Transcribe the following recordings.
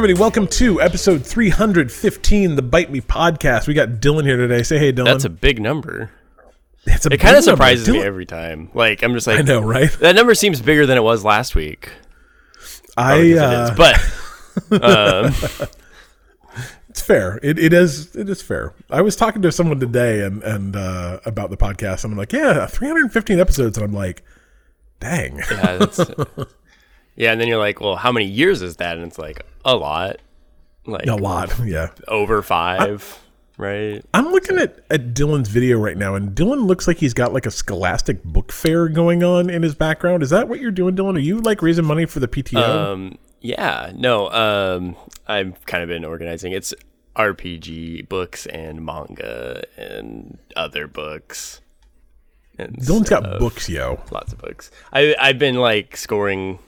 everybody. Welcome to episode 315, the Bite Me podcast. We got Dylan here today. Say hey, Dylan. That's a big number. it's a It kind of number. surprises me Dylan- every time. Like I'm just like I know, right? that number seems bigger than it was last week. I, uh, but um, it's fair. It, it is. It is fair. I was talking to someone today and and uh, about the podcast, and I'm like, yeah, 315 episodes, and I'm like, dang. yeah, yeah, and then you're like, well, how many years is that? And it's like a lot, like A lot, yeah. over five, right? I'm looking at, at Dylan's video right now, and Dylan looks like he's got like a Scholastic book fair going on in his background. Is that what you're doing, Dylan? Are you like raising money for the PTO? Um, yeah, no, um, I've kind of been organizing. It's RPG books and manga and other books. And Dylan's got books, yo. lots of books. I I've been like scoring.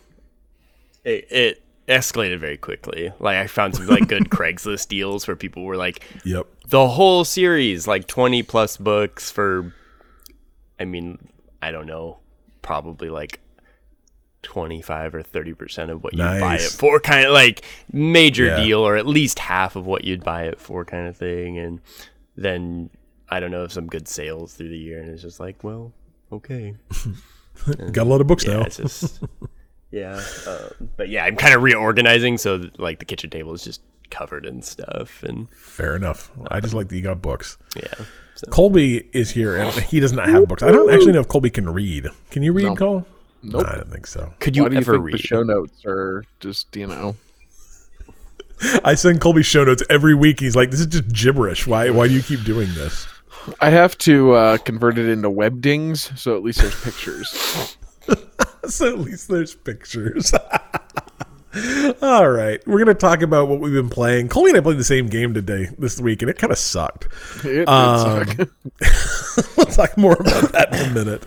It, it escalated very quickly. Like I found some like good Craigslist deals where people were like Yep. the whole series, like twenty plus books for. I mean, I don't know, probably like. 25 or 30% of what you would buy it for kind of like major Yeah. deal or at least half of what you'd buy it for kind of thing and then i don't know some good sales through the year and it's just like well okay Got a lot of books yeah, now. it's just yeah. Um, but yeah, I'm kind of reorganizing, so that, like the kitchen table is just covered in stuff, and Fair enough. I just like that you got books. yeah. So, Colby is here, and he does not have books. I don't actually know if Colby can read. Can you read, No. Cole? Nope. I don't think so. could you Why do you ever read? the show notes are just you know? I send Colby show notes every week. He's like, "This is just gibberish. Why? Why do you keep doing this?" I have to uh, convert it into webdings, so at least there's pictures. so at least there's pictures. All right, we're gonna talk about what we've been playing. Colby and I played the same game today this week, and it kind of sucked. It did Um, suck. we'll talk more about that in a minute.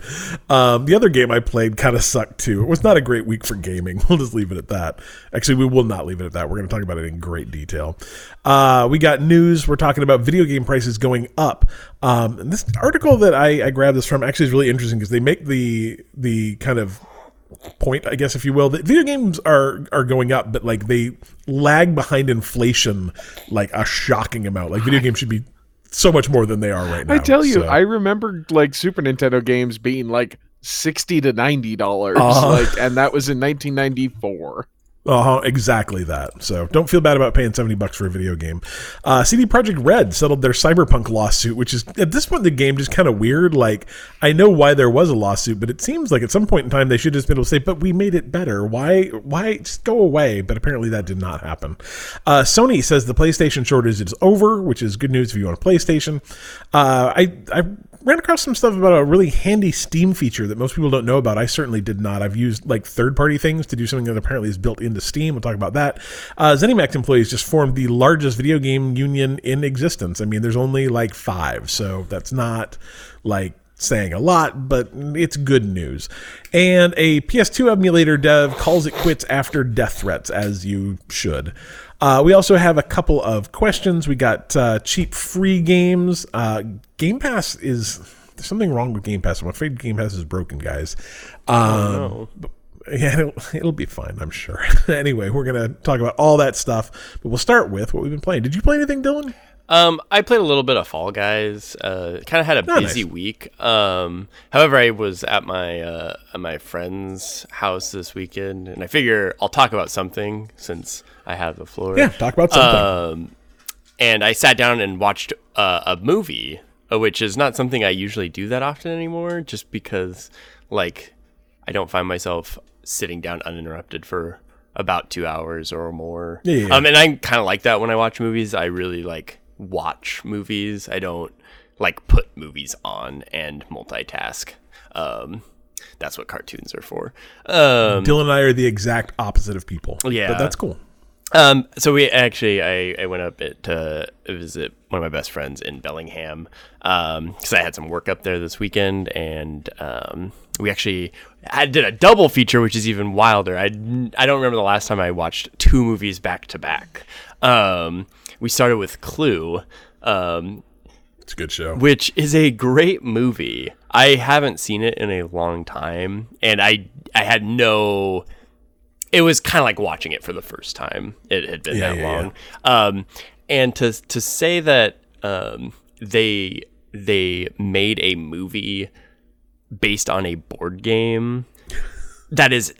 Um, the other game I played kind of sucked too. It was not a great week for gaming. We'll just leave it at that. Actually, we will not leave it at that. We're going to talk about it in great detail. Uh, we got news. We're talking about video game prices going up. Um, and this article that I, I grabbed this from actually is really interesting because they make the the kind of point, I guess, if you will, that video games are are going up, but like they lag behind inflation like a shocking amount. Like video games should be so much more than they are right now. I tell you, So- I remember like Super Nintendo games being like sixty to ninety dollars, Uh-huh. like, and that was in 1994. Uh-huh, exactly that. So don't feel bad about paying 70 bucks for a video game. Uh, CD Projekt Red settled their Cyberpunk lawsuit, which is at this point in the game just kind of weird. Like, I know why there was a lawsuit, but it seems like at some point in time they should have just been able to say, but we made it better. Why, why just go away? But apparently that did not happen. Uh, Sony says the PlayStation shortage is over, which is good news if you want a PlayStation. Uh, I, I ran across some stuff about a really handy Steam feature that most people don't know about. I certainly did not. I've used like third party things to do something that apparently is built into Steam. We'll talk about that. Uh, ZeniMax employees just formed the largest video game union in existence. I mean, there's only like five, so that's not like saying a lot, but it's good news. And a PS2 emulator dev calls it quits after death threats, as you should. Uh, we also have a couple of questions. We got uh, cheap free games. Uh, Game Pass is there's something wrong with Game Pass. I'm afraid Game Pass is broken, guys. Um, but- yeah, it'll, it'll be fine, I'm sure. anyway, we're gonna talk about all that stuff, but we'll start with what we've been playing. Did you play anything, Dylan? Um, I played a little bit of Fall Guys. Uh, kind of had a Oh, busy nice. week. Um, however, I was at my uh, at my friend's house this weekend, and I figure I'll talk about something since I have the floor. Yeah, talk about something. Um, and I sat down and watched uh, a movie, uh, which is not something I usually do that often anymore, just because, like, I don't find myself sitting down uninterrupted for about two hours or more. Yeah. Um, and I kind of like that when I watch movies. I really like watch movies. I don't like put movies on and multitask. Um, that's what cartoons are for. Um, Dylan and I are the exact opposite of people. Yeah. but that's cool. um, so we actually, I, I went up to visit one of my best friends in Bellingham because I had some work up there this weekend, and um, we actually I did a double feature, which is even wilder. I I don't remember the last time I watched two movies back to back. Um, we started with Clue, um, It's a good show. which is a great movie. I haven't seen it in a long time, and I I had no it was kind of like watching it for the first time. It had been Yeah, that yeah, long, um, and to to say that um, they they made a movie based on a board game that is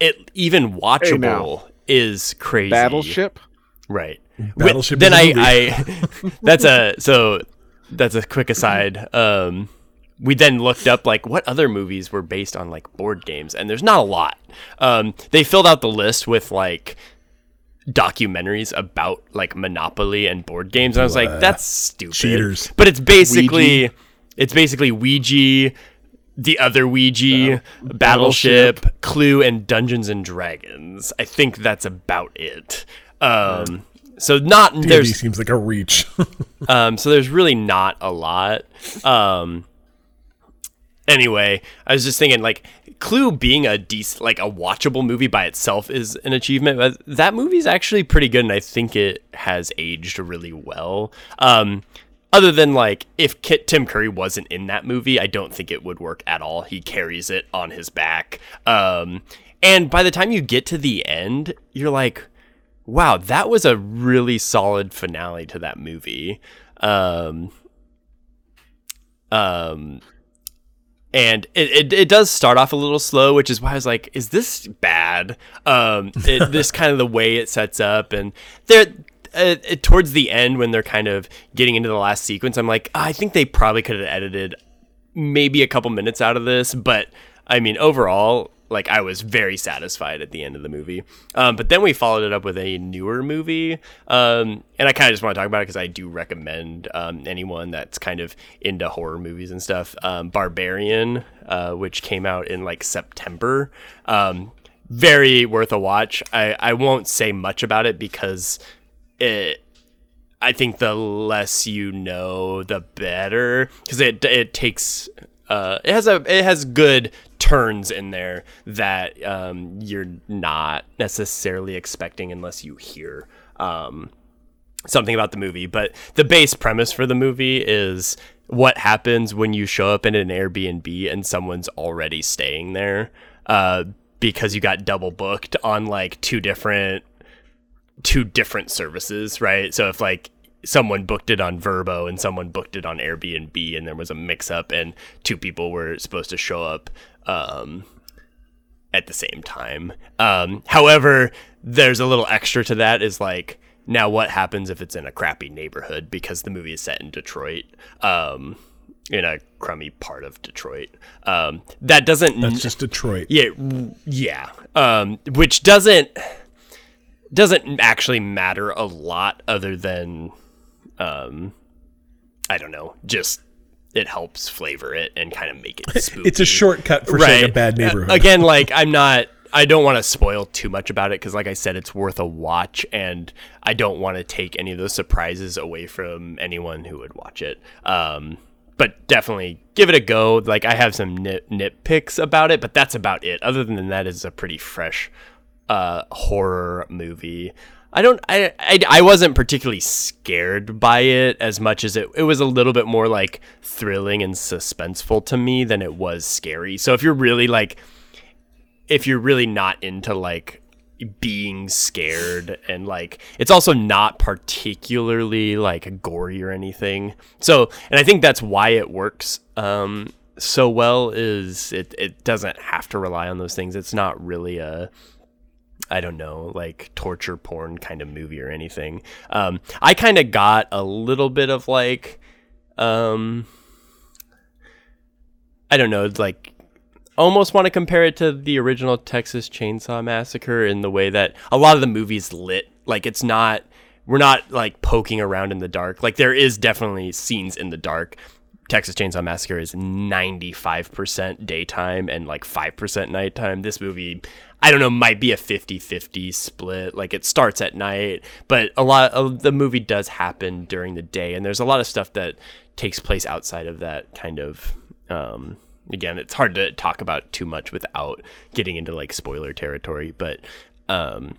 it even watchable now. is crazy. Battleship. right? Battleship Then I, I that's a so that's a quick aside. Um, we then looked up like what other movies were based on like board games, and there's not a lot. Um, they filled out the list with like documentaries about like Monopoly and board games, and I was like, that's stupid. Cheaters. But it's basically it's basically Ouija, the other Ouija, Battleship, Clue, and Dungeons and Dragons. I think that's about it. Um, so not D&D there's seems like a reach. um, so there's really not a lot. Um, anyway, I was just thinking like Clue being a decent, like a watchable movie by itself is an achievement. But that movie's actually pretty good, and I think it has aged really well. Um, other than like if Kit Tim Curry wasn't in that movie, I don't think it would work at all. He carries it on his back. Um, and by the time you get to the end, you're like, wow, that was a really solid finale to that movie. Um, um, and it, it, it does start off a little slow, which is why I was like, is this bad? Um, it, this kind of the way it sets up, and there. Uh, towards the end, when they're kind of getting into the last sequence, I'm like, I think they probably could have edited maybe a couple minutes out of this, but I mean, overall, like I was very satisfied at the end of the movie. Um, but then we followed it up with a newer movie, um, and I kind of just want to talk about it because I do recommend um, anyone that's kind of into horror movies and stuff. Um, Barbarian, uh, which came out in like September, um, very worth a watch. I I won't say much about it because it I think the less you know, the better, because it it takes uh, it has a it has good turns in there that um, you're not necessarily expecting unless you hear um, something about the movie. But the base premise for the movie is what happens when you show up in an Airbnb and someone's already staying there uh, because you got double booked on like two different two different services, right? So if like someone booked it on Vrbo and someone booked it on Airbnb and there was a mix up and two people were supposed to show up um, at the same time. Um, however, there's a little extra to that is like now what happens if it's in a crappy neighborhood because the movie is set in Detroit. Um, in a crummy part of Detroit. Um, that doesn't That's just Detroit. yeah, yeah. Um, which doesn't doesn't actually matter a lot, other than, um, I don't know, just it helps flavor it and kind of make it spooky. It's a shortcut for saying a bad neighborhood. Uh, again, like I'm not. I don't want to spoil too much about it because, like I said, it's worth a watch, and I don't want to take any of those surprises away from anyone who would watch it. Um, but definitely give it a go. Like I have some nit nitpicks about it, but that's about it. Other than that, it's a pretty fresh uh, horror movie. I don't. I, I I wasn't particularly scared by it as much as it it was a little bit more like thrilling and suspenseful to me than it was scary. So if you're really like, if you're really not into like being scared and like it's also not particularly like gory or anything so and i think that's why it works um so well is it it doesn't have to rely on those things it's not really a I don't know, like torture porn kind of movie or anything. Um, I kind of got a little bit of like, um, I don't know, like almost want to compare it to the original Texas Chainsaw Massacre in the way that a lot of the movies lit. Like it's not, we're not like poking around in the dark. Like there is definitely scenes in the dark. Texas Chainsaw Massacre is 95% daytime and like 5% nighttime. This movie, I don't know, might be a 50 50 split. Like it starts at night, but a lot of the movie does happen during the day. And there's a lot of stuff that takes place outside of that kind of. Um, again, it's hard to talk about too much without getting into like spoiler territory, but um,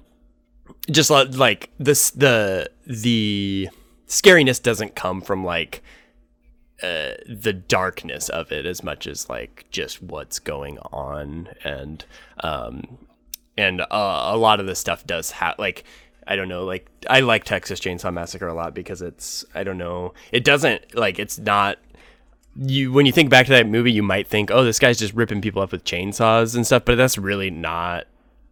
just li- like this, the the scariness doesn't come from like uh, the darkness of it as much as like just what's going on and um and uh, a lot of the stuff does have like I don't know, like I like Texas Chainsaw Massacre a lot because it's I don't know, it doesn't like it's not you when you think back to that movie, you might think, oh, this guy's just ripping people up with chainsaws and stuff, but that's really not.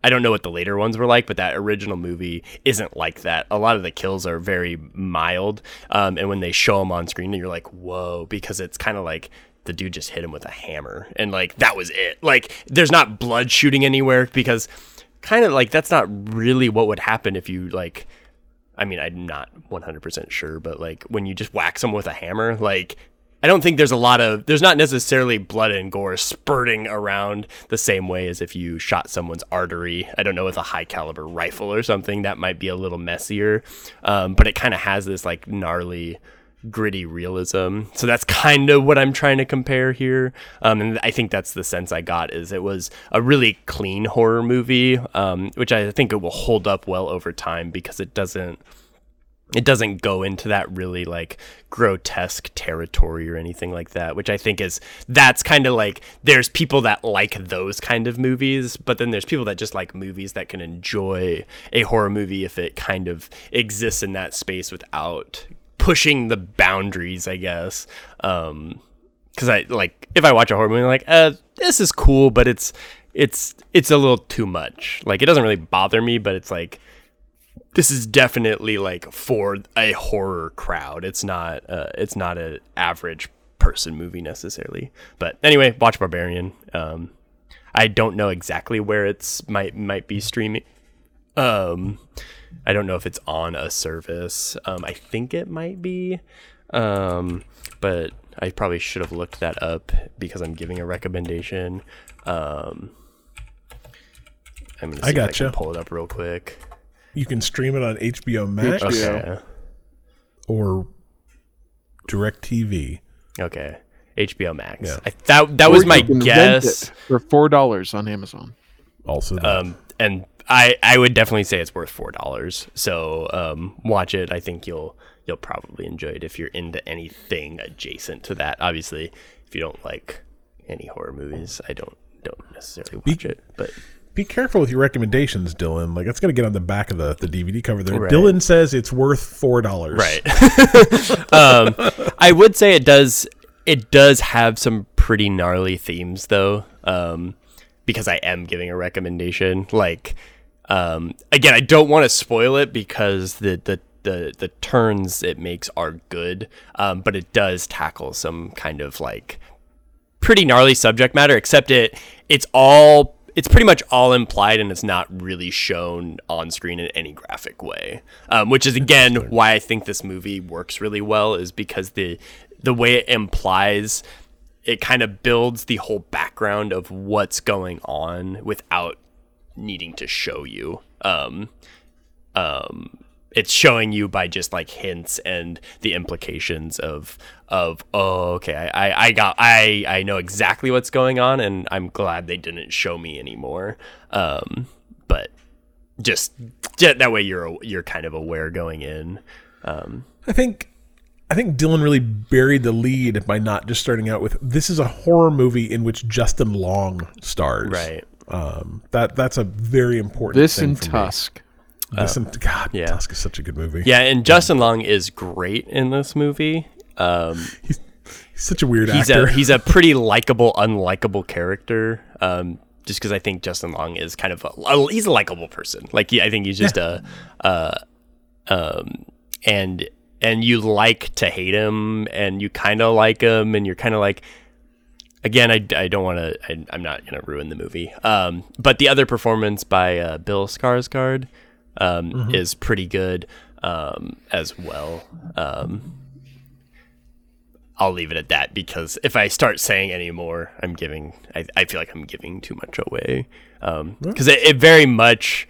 I don't know what the later ones were like, but that original movie isn't like that. A lot of the kills are very mild, um, and when they show them on screen, you're like, whoa, because it's kind of like the dude just hit him with a hammer, and like that was it. Like there's not blood shooting anywhere because kind of like that's not really what would happen if you like. I mean, I'm not 100% sure, but like when you just whack someone with a hammer, like I don't think there's a lot of there's not necessarily blood and gore spurting around the same way as if you shot someone's artery. I don't know with a high caliber rifle or something that might be a little messier, um, but it kind of has this like gnarly gritty realism. So that's kind of what I'm trying to compare here. Um, and I think that's the sense I got is it was a really clean horror movie, um, which I think it will hold up well over time because it doesn't it doesn't go into that really like grotesque territory or anything like that which i think is that's kind of like there's people that like those kind of movies but then there's people that just like movies that can enjoy a horror movie if it kind of exists in that space without pushing the boundaries i guess um because i like if i watch a horror movie I'm like uh this is cool but it's it's it's a little too much like it doesn't really bother me but it's like this is definitely like for a horror crowd. It's not uh, it's not an average person movie necessarily. But anyway, watch Barbarian. Um, I don't know exactly where it's might might be streaming. Um, I don't know if it's on a service. Um, I think it might be. Um, but I probably should have looked that up because I'm giving a recommendation. Um, I'm gonna see I if I gotcha. can pull it up real quick. You can stream it on HBO Max HBO. Okay. or DirecTV. Okay. HBO Max. Yeah. I, that that Or was my guess. for four dollars on Amazon. Also, that. Um, and I I would definitely say it's worth four dollars. So um, watch it. I think you'll you'll probably enjoy it if you're into anything adjacent to that. Obviously, if you don't like any horror movies, I don't don't necessarily watch it. But be careful with your recommendations, Dylan. Like it's going to get on the back of the, the DVD cover there. Right. Dylan says it's worth four dollars. Right. um, I would say it does. It does have some pretty gnarly themes, though. Um, because I am giving a recommendation. Like, um, again, I don't want to spoil it because the the the the turns it makes are good. Um, but it does tackle some kind of like pretty gnarly subject matter. Except it it's all it's pretty much all implied and it's not really shown on screen in any graphic way um, which is again why i think this movie works really well is because the the way it implies it kind of builds the whole background of what's going on without needing to show you. Um, um, it's showing you by just like hints and the implications of of oh okay I, I I got I I know exactly what's going on and I'm glad they didn't show me anymore. Um but just yeah, that way you're you're kind of aware going in. Um I think I think Dylan really buried the lead by not just starting out with this is a horror movie in which Justin Long stars. right Um, that that's a very important. This thing and for me. Tusk. This and God, yeah. Tusk is such a good movie. yeah and Justin Long is great in this movie um he's such a weird he's actor. a he's a pretty likable, unlikable character. Um, just because I think Justin Long is kind of a, a- he's a likable person. Like he, I think he's just a, uh, um, and and you like to hate him, and you kind of like him, and you're kind of like. Again, I, I don't want to. I'm not going to ruin the movie. Um, but the other performance by uh, Bill Skarsgård um, is pretty good um, as well. Um, I'll leave it at that because if I start saying any more, I'm giving. I, I feel like I'm giving too much away. Because it, it very much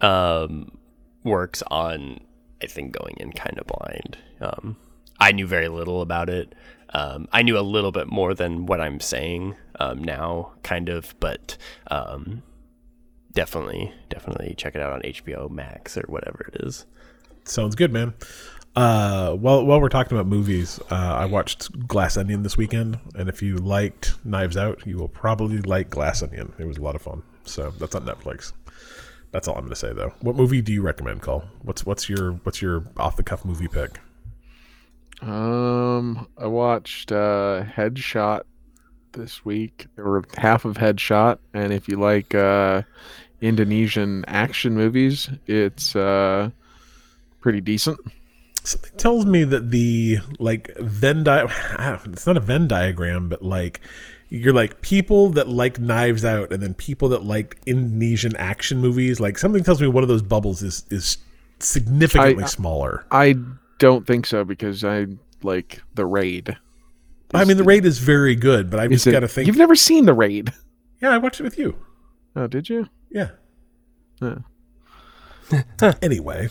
um, works on, I think, going in kind of blind. Um, I knew very little about it. Um, I knew a little bit more than what I'm saying um, now, kind of, but um, definitely, definitely check it out on HBO Max or whatever it is. Sounds good, man. Uh, well, while we're talking about movies, uh, I watched Glass Onion this weekend, and if you liked Knives Out, you will probably like Glass Onion. It was a lot of fun. So that's on Netflix. That's all I'm going to say, though. What movie do you recommend, Cole? What's what's your what's your off the cuff movie pick? Um, I watched uh, Headshot this week, or half of Headshot, and if you like uh, Indonesian action movies, it's uh, pretty decent. Something tells me that the like Venn di- it's not a Venn diagram, but like you're like people that like Knives Out, and then people that like Indonesian action movies. Like something tells me one of those bubbles is is significantly I- smaller. I don't think so because I like the raid. I mean, the raid is very good, but I Is just got to think. You've never seen the raid? yeah, I watched it with you. Oh, did you? Yeah. Huh. Anyway,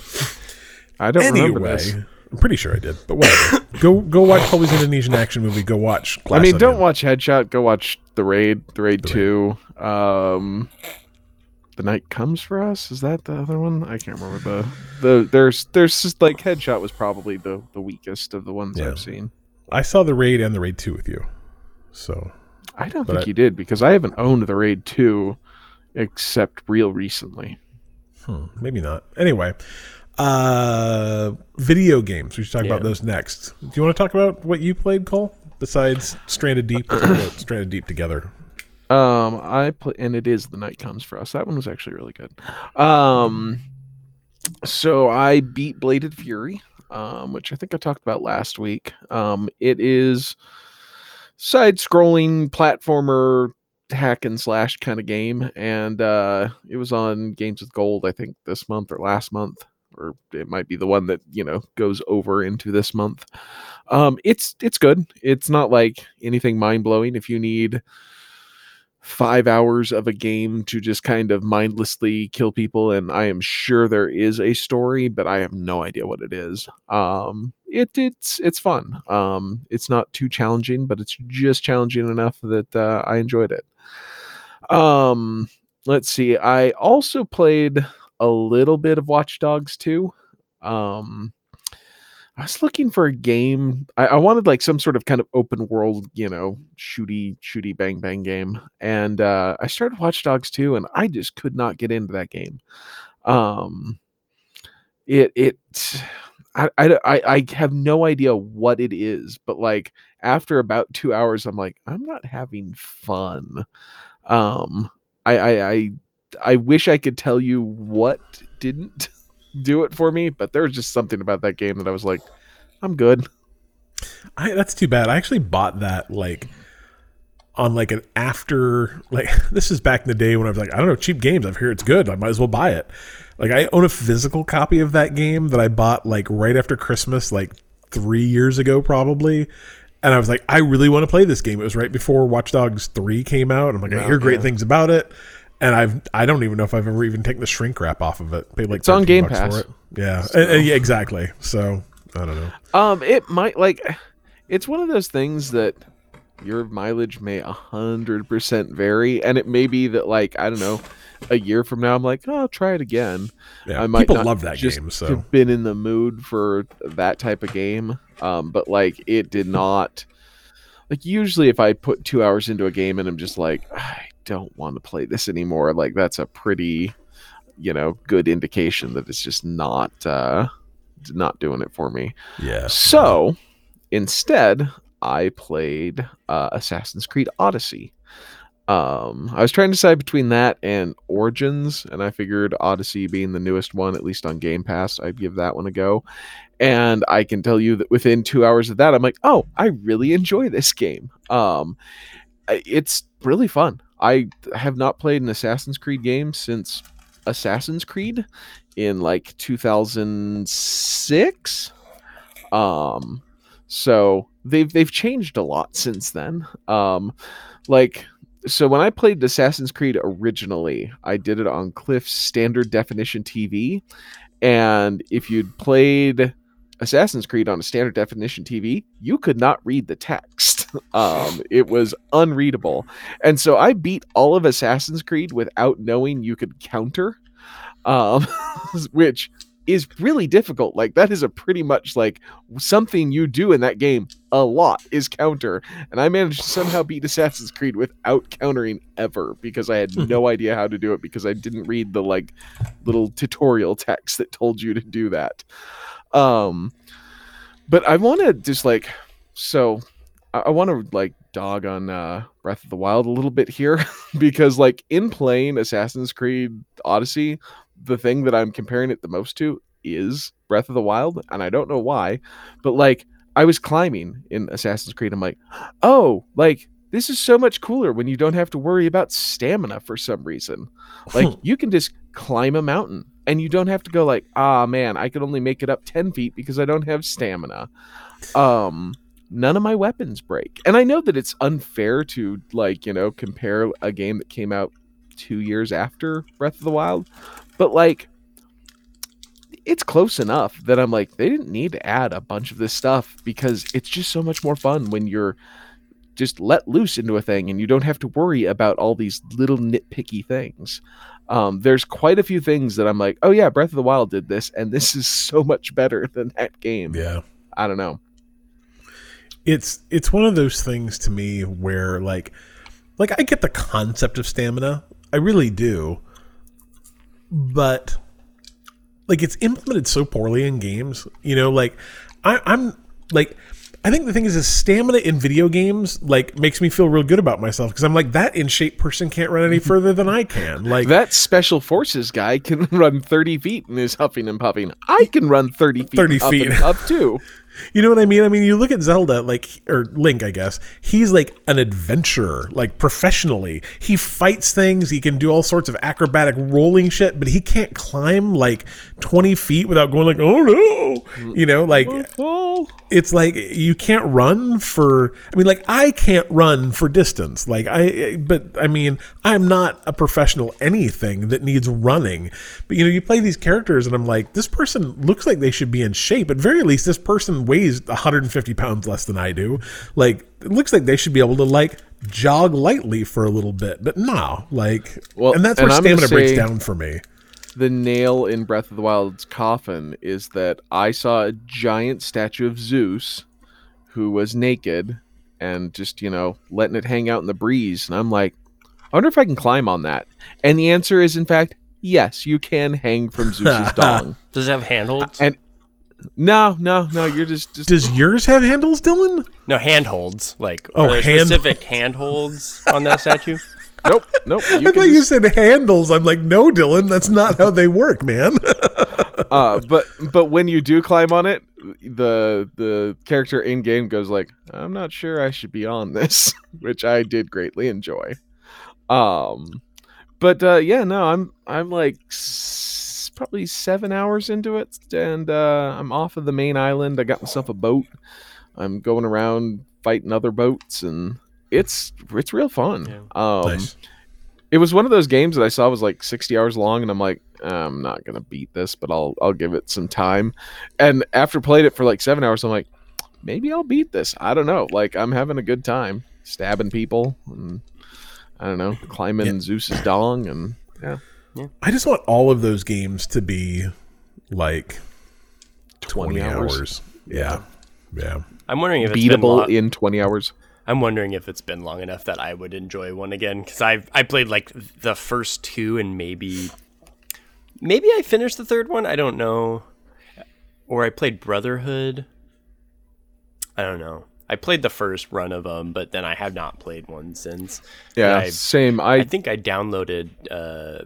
I don't remember anyway, this. I'm pretty sure I did, but whatever. go go watch Chloe's Indonesian action movie. Go watch. I Glass mean, don't Onion. watch Headshot. Go watch the raid. The raid The Raid. two. Um, the night comes for us. Is that the other one? I can't remember the the. There's there's just like Headshot was probably the the weakest of the ones Yeah. I've seen. I saw the raid and the raid two with you. So I don't think I- you did because I haven't owned the raid two, except real recently. Hmm, maybe not. Anyway, uh, video games. We should talk about those next. Do you want to talk about what you played, Cole? Besides Stranded Deep, Let's talk about Stranded Deep together. Um, I play, and it is the night comes for us. That one was actually really good. Um, so I beat Bladed Fury, um, which I think I talked about last week. Um, it is side-scrolling platformer hack and slash kind of game, and uh, it was on Games with Gold, I think this month or last month, or it might be the one that you know goes over into this month. Um, it's it's good. It's not like anything mind blowing. If you need five hours of a game to just kind of mindlessly kill people and i am sure there is a story but i have no idea what it is. Um it it's it's fun. Um it's not too challenging but it's just challenging enough that uh, i enjoyed it. Um let's see. I also played a little bit of watch dogs 2 um I was looking for a game. I, I wanted like some sort of kind of open world, you know, shooty, shooty, bang, bang game. And uh, I started Watch Dogs 2, and I just could not get into that game. Um, it it I, I I have no idea what it is, but like after about two hours, I'm like, I'm not having fun. Um, I I I, I wish I could tell you what didn't do it for me, but there was just something about that game that I was like, I'm good. I, that's too bad. I actually bought that like on like an after like this is back in the day when I was like I don't know cheap games. I've heard it's good. I might as well buy it. Like I own a physical copy of that game that I bought like right after Christmas, like three years ago probably. And I was like, I really want to play this game. It was right before Watch Dogs three came out. I'm like, I hear great yeah. things about it. And I've I don't even know if I've ever even taken the shrink wrap off of it. Paid like It's on Game Pass. For it. Yeah, And- and yeah, exactly. So I don't know. Um, it might like it's one of those things that your mileage may a hundred percent vary, and it may be that like I don't know, a year from now I'm like, oh, I'll try it again. Yeah, I might people love that game. So have been in the mood for that type of game. Um, but like it did not. Like usually, if I put two hours into a game and I'm just like, I don't want to play this anymore, like that's a pretty, you know, good indication that it's just not uh, not doing it for me. yeah. So instead, I played uh, Assassin's Creed Odyssey. Um, I was trying to decide between that and Origins, and I figured Odyssey being the newest one, at least on Game Pass, I'd give that one a go. And I can tell you that within two hours of that, I'm like, oh, I really enjoy this game. Um, it's really fun. I have not played an Assassin's Creed game since Assassin's Creed in like 2006 um so they've they've changed a lot since then. Um like so when i played assassin's creed originally i did it on cliff's standard definition tv and if you'd played assassin's creed on a standard definition tv you could not read the text um it was unreadable and so i beat all of assassin's creed without knowing you could counter um which is really difficult. Like that is a pretty much like something you do in that game a lot is counter. And I managed to somehow beat Assassin's Creed without countering ever because I had no idea how to do it because I didn't read the like little tutorial text that told you to do that. Um but I want to just like so I, I want to like dog on uh Breath of the Wild a little bit here because like in playing Assassin's Creed Odyssey the thing that I'm comparing it the most to is Breath of the Wild, and I don't know why, but like I was climbing in Assassin's Creed. I'm like, oh, like this is so much cooler when you don't have to worry about stamina for some reason. Like you can just climb a mountain and you don't have to go like, ah man, I can only make it up 10 feet because I don't have stamina. Um none of my weapons break. And I know that it's unfair to like, you know, compare a game that came out 2 years after Breath of the Wild, but like it's close enough that I'm like they didn't need to add a bunch of this stuff because it's just so much more fun when you're just let loose into a thing and you don't have to worry about all these little nitpicky things. Um, there's quite a few things that I'm like, oh yeah, Breath of the Wild did this, and this is so much better than that game. Yeah. I don't know. It's it's one of those things to me where like like I get the concept of stamina. I really do. But like it's implemented so poorly in games. You know, like I, I'm like I think the thing is, is stamina in video games like makes me feel real good about myself because I'm like that in shape person can't run any further than I can. Like That special forces guy can run 30 feet and is huffing and puffing. I can run 30 feet 30 up feet. and up too. You know what I mean? I mean, you look at Zelda, like, or Link, I guess. He's like an adventurer, like professionally. He fights things. He can do all sorts of acrobatic rolling shit, but he can't climb like 20 feet without going like, oh no. You know, like, Oh, it's like you can't run for, I mean, like, I can't run for distance. Like, I, but I mean, I'm not a professional anything that needs running. But, you know, you play these characters and I'm like, this person looks like they should be in shape. At very least, this person weighs 150 pounds less than I do. Like, it looks like they should be able to like jog lightly for a little bit, but no, like, Well, and that's and where I'm gonna stamina breaks down for me. the nail in Breath of the Wild's coffin is that I saw a giant statue of Zeus who was naked and just, you know, letting it hang out in the breeze. And I'm like, I wonder if I can climb on that. And the answer is, in fact, yes, you can hang from Zeus's dong. Does it have handholds? And no, no, no, you're just, just Does yours have handles, Dylan? no, handholds. Like, Oh, are there hand- specific handholds on that statue? nope, nope. You I can thought you just- said handles. I'm like, no, Dylan, that's not how they work, man. uh, but but when you do climb on it, the the character in game goes like, "I'm not sure I should be on this," which I did greatly enjoy. Um, but uh, yeah, no, I'm I'm like s- probably seven hours into it, and uh, I'm off of the main island. I got myself a boat. I'm going around fighting other boats, and it's it's real fun. Um, nice. it was one of those games that I saw was like 60 hours long, and I'm like, I'm not gonna beat this, but I'll I'll give it some time. And after played it for like seven hours, I'm like, maybe I'll beat this. I don't know. Like I'm having a good time stabbing people, and I don't know, climbing Yeah. Zeus's dong, and yeah, I just want all of those games to be like 20, 20 hours. hours. Yeah. Yeah. I'm wondering if it's been beatable long, in 20 hours. I'm wondering if it's been long enough that I would enjoy one again because I I played like the first two and maybe maybe I finished the third one. I don't know, or I played Brotherhood. I don't know. I played the first run of them, but then I have not played one since. Yeah, I- same. I, I think I downloaded uh,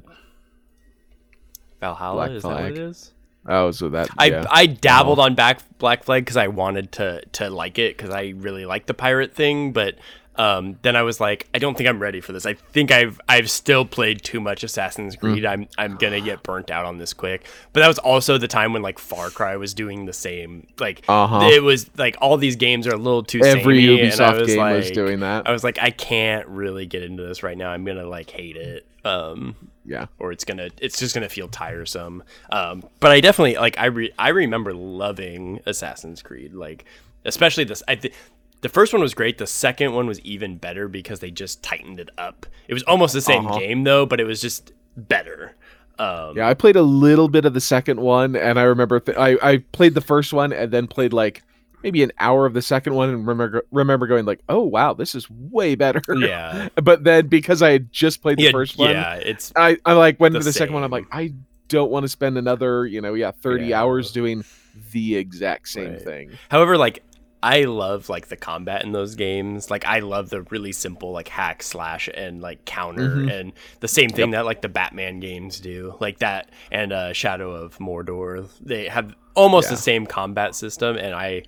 Valhalla. Black is that what it is? oh, so that I yeah. I dabbled on back Black Flag because I wanted to to like it because I really like the pirate thing, but um, then I was like, I don't think I'm ready for this. I think I've I've still played too much Assassin's Creed. Mm. I'm I'm gonna get burnt out on this quick. But that was also the time when like Far Cry was doing the same. Like Uh-huh. it was like all these games are a little too Every samey, and I Ubisoft was game like, was doing that. I was like, I can't really get into this right now. I'm gonna like hate it. Um, yeah, or it's gonna it's just gonna feel tiresome. Um, but I definitely like I re- I remember loving Assassin's Creed, like especially this. I th- the first one was great. The second one was even better because they just tightened it up. It was almost the same Uh-huh. game though, but it was just better. Um, Yeah, I played a little bit of the second one, and I remember th- I I played the first one and then played like maybe an hour of the second one, and remember remember going like, oh wow, this is way better. yeah, But then because I had just played the yeah, first one, yeah. It's I I like went the into the second one. I'm like, I don't want to spend another you know yeah 30 Yeah. hours doing the exact same Right. thing. However, like I love like the combat in those games. Like I love the really simple like hack slash and like counter Mhm. and the same thing that like the Batman games do. Like that and uh Shadow of Mordor. They have almost Yeah. the same combat system and I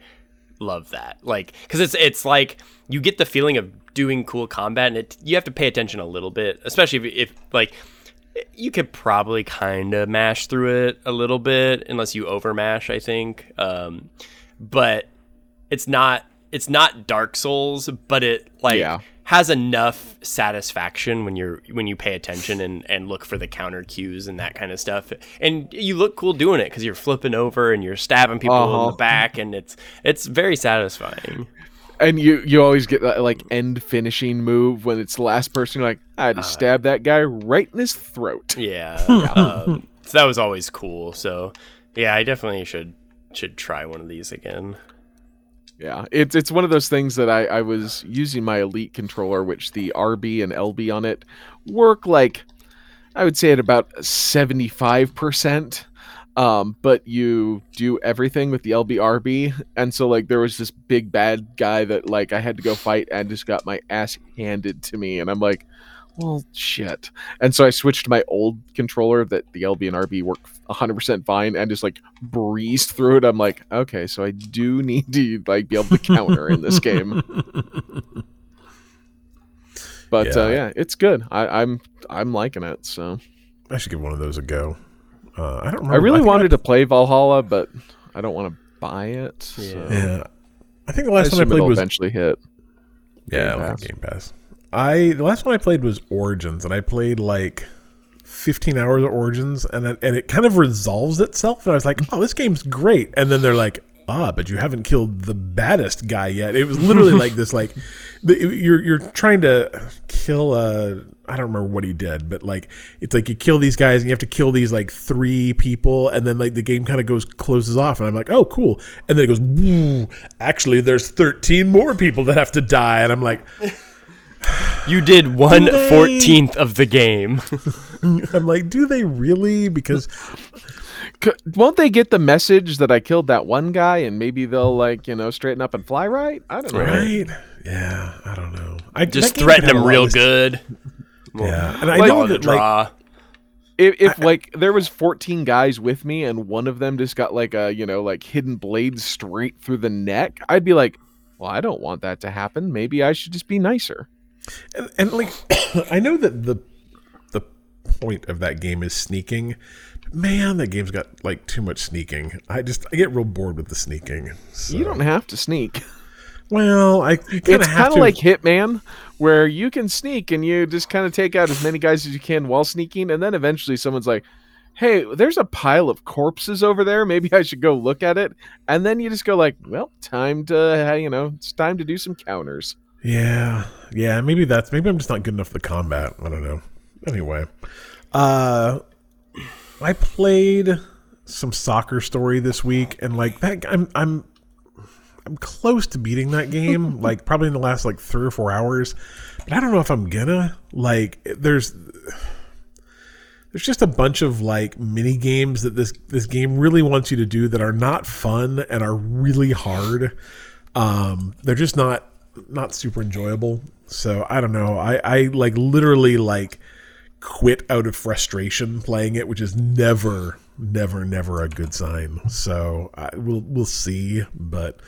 love that. Like cuz it's it's like you get the feeling of doing cool combat and it you have to pay attention a little bit, especially if, if like you could probably kind of mash through it a little bit unless you over mash, i think um, but it's not it's not dark souls but it like Yeah. Has enough satisfaction when you're when you pay attention and and look for the counter cues and that kind of stuff and you look cool doing it because you're flipping over and you're stabbing people in Uh-huh. the back and it's it's very satisfying And you you always get that like end finishing move when it's the last person. You're like, I just Uh, stab that guy right in his throat. yeah um, so that was always cool so yeah i definitely should should try one of these again Yeah, it's it's one of those things that I I was using my Elite controller, which the RB and LB on it work like I would say at about seventy five percent. Um, but you do everything with the LB RB, and so like there was this big bad guy that like I had to go fight and just got my ass handed to me, and I'm like, well, shit. And so I switched my old controller that the LB and RB work 100% fine and just like breezed through it. I'm like, okay, so I do need to like be able to counter in this game. But Yeah. uh, yeah, it's good. I, I'm I'm liking it. So I should give one of those a go. Uh, I don't remember. I really think wanted to play Valhalla, but I don't want to buy it. So. Yeah. Yeah, I think the I last time I played it'll was eventually hit. yeah, Game Pass. Game Pass. I the last one I played was Origins, and I played like 15 hours of Origins, and then, and it kind of resolves itself. And I was like, oh, this game's great. And then they're like, ah, but you haven't killed the baddest guy yet. It was literally like this, like you're you're trying to kill a. I don't remember what he did, but like it's like you kill these guys and you have to kill these like three people, and then like the game kind of goes closes off, and I'm like, oh, cool, and then it goes, actually, there's 13 more people that have to die, and I'm like, You did one they- fourteenth of the game. I'm like, do they really? Because C- won't they get the message that I killed that one guy and maybe they'll like you know straighten up and fly right? I don't know. right, yeah, I don't know. I Just that game threaten had a him lot real good. Yeah, and I Like- know Draw the like draw. If, if like there was 14 guys with me and one of them just got like a you know like hidden blade straight through the neck, I'd be like, well, I don't want that to happen. Maybe I should just be nicer. And, and like I know that the the point of that game is sneaking. Man, that game's got like too much sneaking. I just I get real bored with the sneaking. So. You don't have to sneak. Well, I It's have kind of to- like Hitman, where you can sneak and you just kind of take out as many guys as you can while sneaking, and then eventually someone's like, "Hey, there's a pile of corpses over there. Maybe I should go look at it." And then you just go like, "Well, time to you know, it's time to do some counters." Yeah, yeah. Maybe that's maybe I'm just not good enough for the combat. I don't know. Anyway, uh, I played some soccer story this week, and like that, I'm I'm I'm close to beating that game. like probably in the last like three or four hours, but I don't know if I'm gonna. Like, there's there's just a bunch of like mini games that this this game really wants you to do that are not fun and are really hard. Um, they're just not not super enjoyable. So I don't know. I I like literally like quit out of frustration playing it, which is never never never a good sign. So I, we'll we'll see, but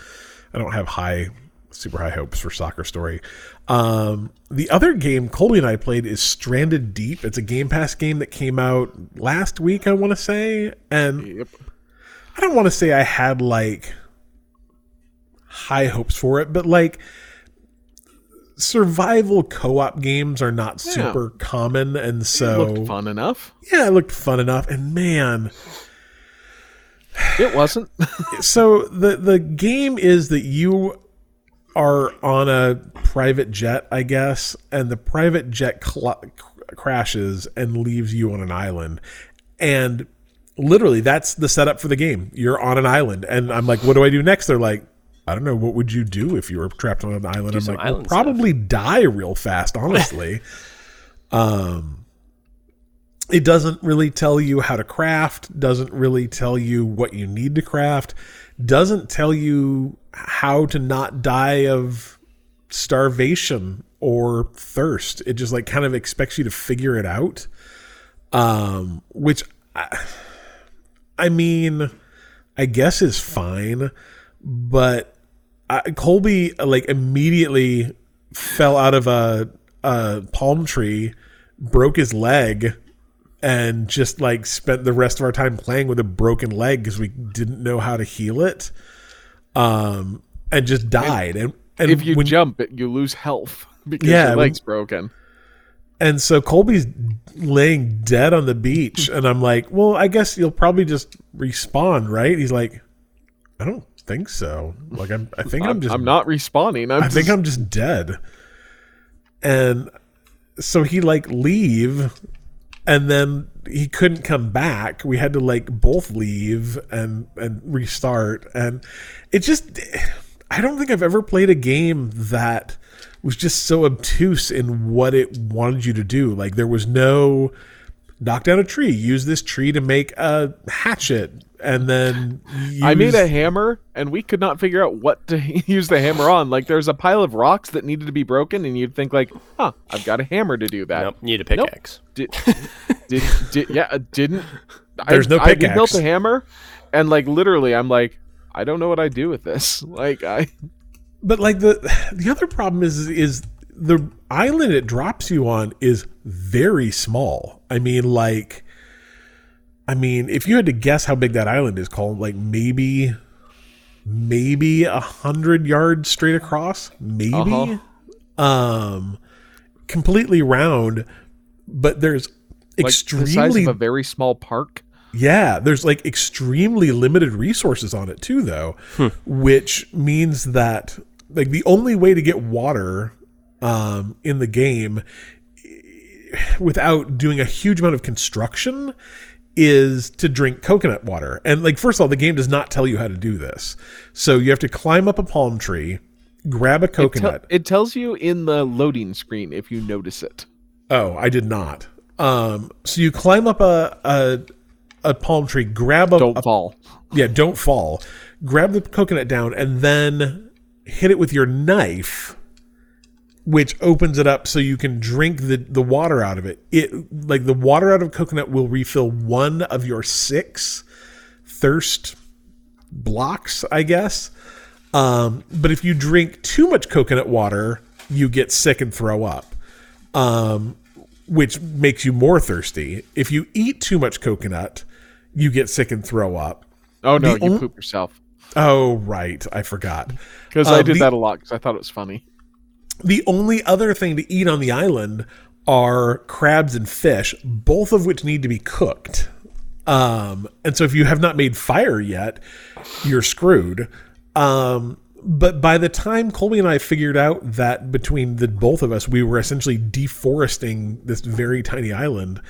I don't have high super high hopes for Soccer Story. Um, the other game Colby and I played is Stranded Deep. It's a Game Pass game that came out last week, I want to say, and Yep. I don't want to say I had like high hopes for it, but like survival co-op games are not Yeah. super common, and so It looked fun enough. yeah, it looked fun enough. And man, It wasn't. so the the game is that you are on a private jet, I guess, and the private jet cl- crashes and leaves you on an island. and literally that's the setup for the game. You're on an island, and I'm like, what do I do next? They're like, I don't know. What would you do if you were trapped on an island? I'm some like, island probably die real fast, honestly. um, it doesn't really tell you how to craft. Doesn't really tell you what you need to craft. Doesn't tell you how to not die of starvation or thirst. It just like kind of expects you to figure it out. Um, which I, I mean, I guess is fine, but I, Colby like immediately fell out of a, a palm tree, broke his leg, and just like spent the rest of our time playing with a broken leg because we didn't know how to heal it. Um, and just died. And, and if you when, jump, it, you lose health because Yeah, your when- leg's broken. And so Colby's laying dead on the beach, and I'm like, "Well, I guess you'll probably just respawn, right?" He's like, "I don't think so. Like, I'm, I think I'm, I'm, just, I'm not respawning. I'm I think I'm just dead." And so he like leave, and then he couldn't come back. We had to like both leave and and restart, and it just, I don't think I've ever played a game that was just so obtuse in what it wanted you to do. Like there was no knock down a tree, use this tree to make a hatchet, and then I made a hammer, and we could not figure out what to use the hammer on. Like, there's a pile of rocks that needed to be broken, and you'd think, like, "Huh, I've got a hammer to do that." Nope, you need a pickaxe. Did, did, did yeah, uh, didn't. There's I, no I, built a hammer, and like literally, I'm like, I don't know what I do with this. Like, I But like the the other problem is is the island it drops you on is very small. I mean, like, I mean, if you had to guess how big that island is, called like maybe maybe a hundred yards straight across, maybe, Uh-huh. um, completely round. But there's like the size extremely of a very small park. yeah, there's like extremely limited resources on it too, though, which means that like the only way to get water um, in the game without doing a huge amount of construction is to drink coconut water. And like first of all, the game does not tell you how to do this, so you have to climb up a palm tree, grab a It, tell- coconut. it tells you in the loading screen if you notice it. Oh, I did not. Um, so you climb up a a, a palm tree, grab a, Don't a fall. yeah, don't fall. Grab the coconut down and then hit it with your knife, which opens it up so you can drink the, the water out of it. It like the water out of coconut will refill one of your six thirst blocks, I guess. Um, but if you drink too much coconut water, you get sick and throw up. Um, which makes you more thirsty. If you eat too much coconut, you get sick and throw up. Oh no, The you on- poop yourself. Oh, right. I forgot. Because I Um, did the- that a lot because I thought it was funny. The only other thing to eat on the island are crabs and fish, both of which need to be cooked. Um, and so if you have not made fire yet, you're screwed. Um, but by the time Colby and I figured out that between the both of us, we were essentially deforesting this very tiny island,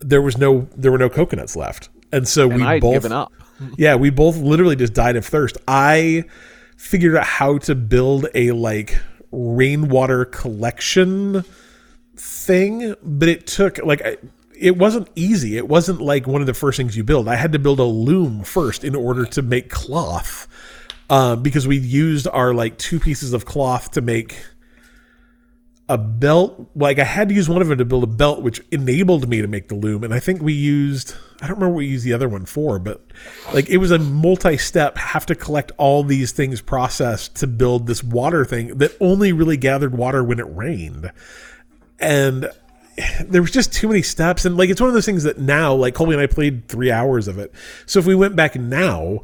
there was no there were no coconuts left. And so And we I'd both given up. yeah, we both literally just died of thirst. I figured out how to build a like rainwater collection thing, but it took like it wasn't easy. It wasn't like one of the first things you build. I had to build a loom first in order to make cloth. Um, because we used our like two pieces of cloth to make a belt. Like I had to use one of them to build a belt, which enabled me to make the loom. And I think we used, I don't remember what we used the other one for, but like it was a multi step, have to collect all these things processed to build this water thing that only really gathered water when it rained. And there was just too many steps. And like it's one of those things that now, like Colby and I played three hours of it. So if we went back now,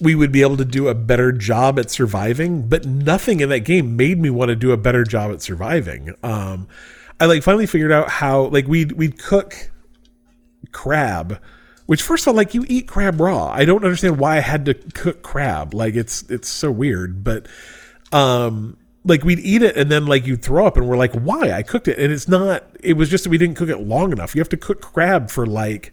we would be able to do a better job at surviving, but nothing in that game made me want to do a better job at surviving. Um, I like finally figured out how like we'd we'd cook crab, which first of all, like you eat crab raw. I don't understand why I had to cook crab. Like it's it's so weird, but um, like we'd eat it and then like you'd throw up and we're like why i cooked it and it's not it was just that we didn't cook it long enough you have to cook crab for like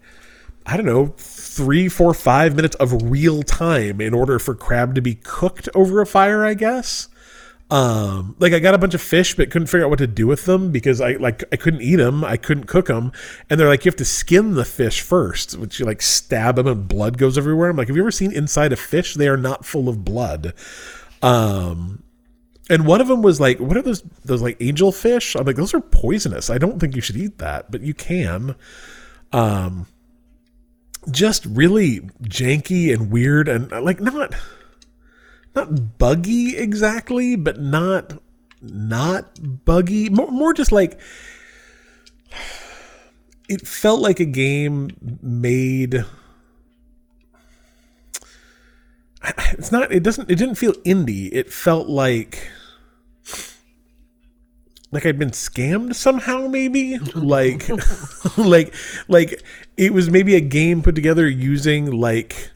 i don't know three four five minutes of real time in order for crab to be cooked over a fire i guess um like i got a bunch of fish but couldn't figure out what to do with them because i like i couldn't eat them i couldn't cook them and they're like you have to skin the fish first which you like stab them and blood goes everywhere i'm like have you ever seen inside a fish they are not full of blood um and one of them was like, what are those those like angel fish? I'm like, those are poisonous. I don't think you should eat that, but you can. Um just really janky and weird and like not not buggy exactly, but not not buggy. More, more just like it felt like a game made it's not it doesn't it didn't feel indie it felt like like I'd been scammed somehow, maybe like, like, like it was maybe a game put together using like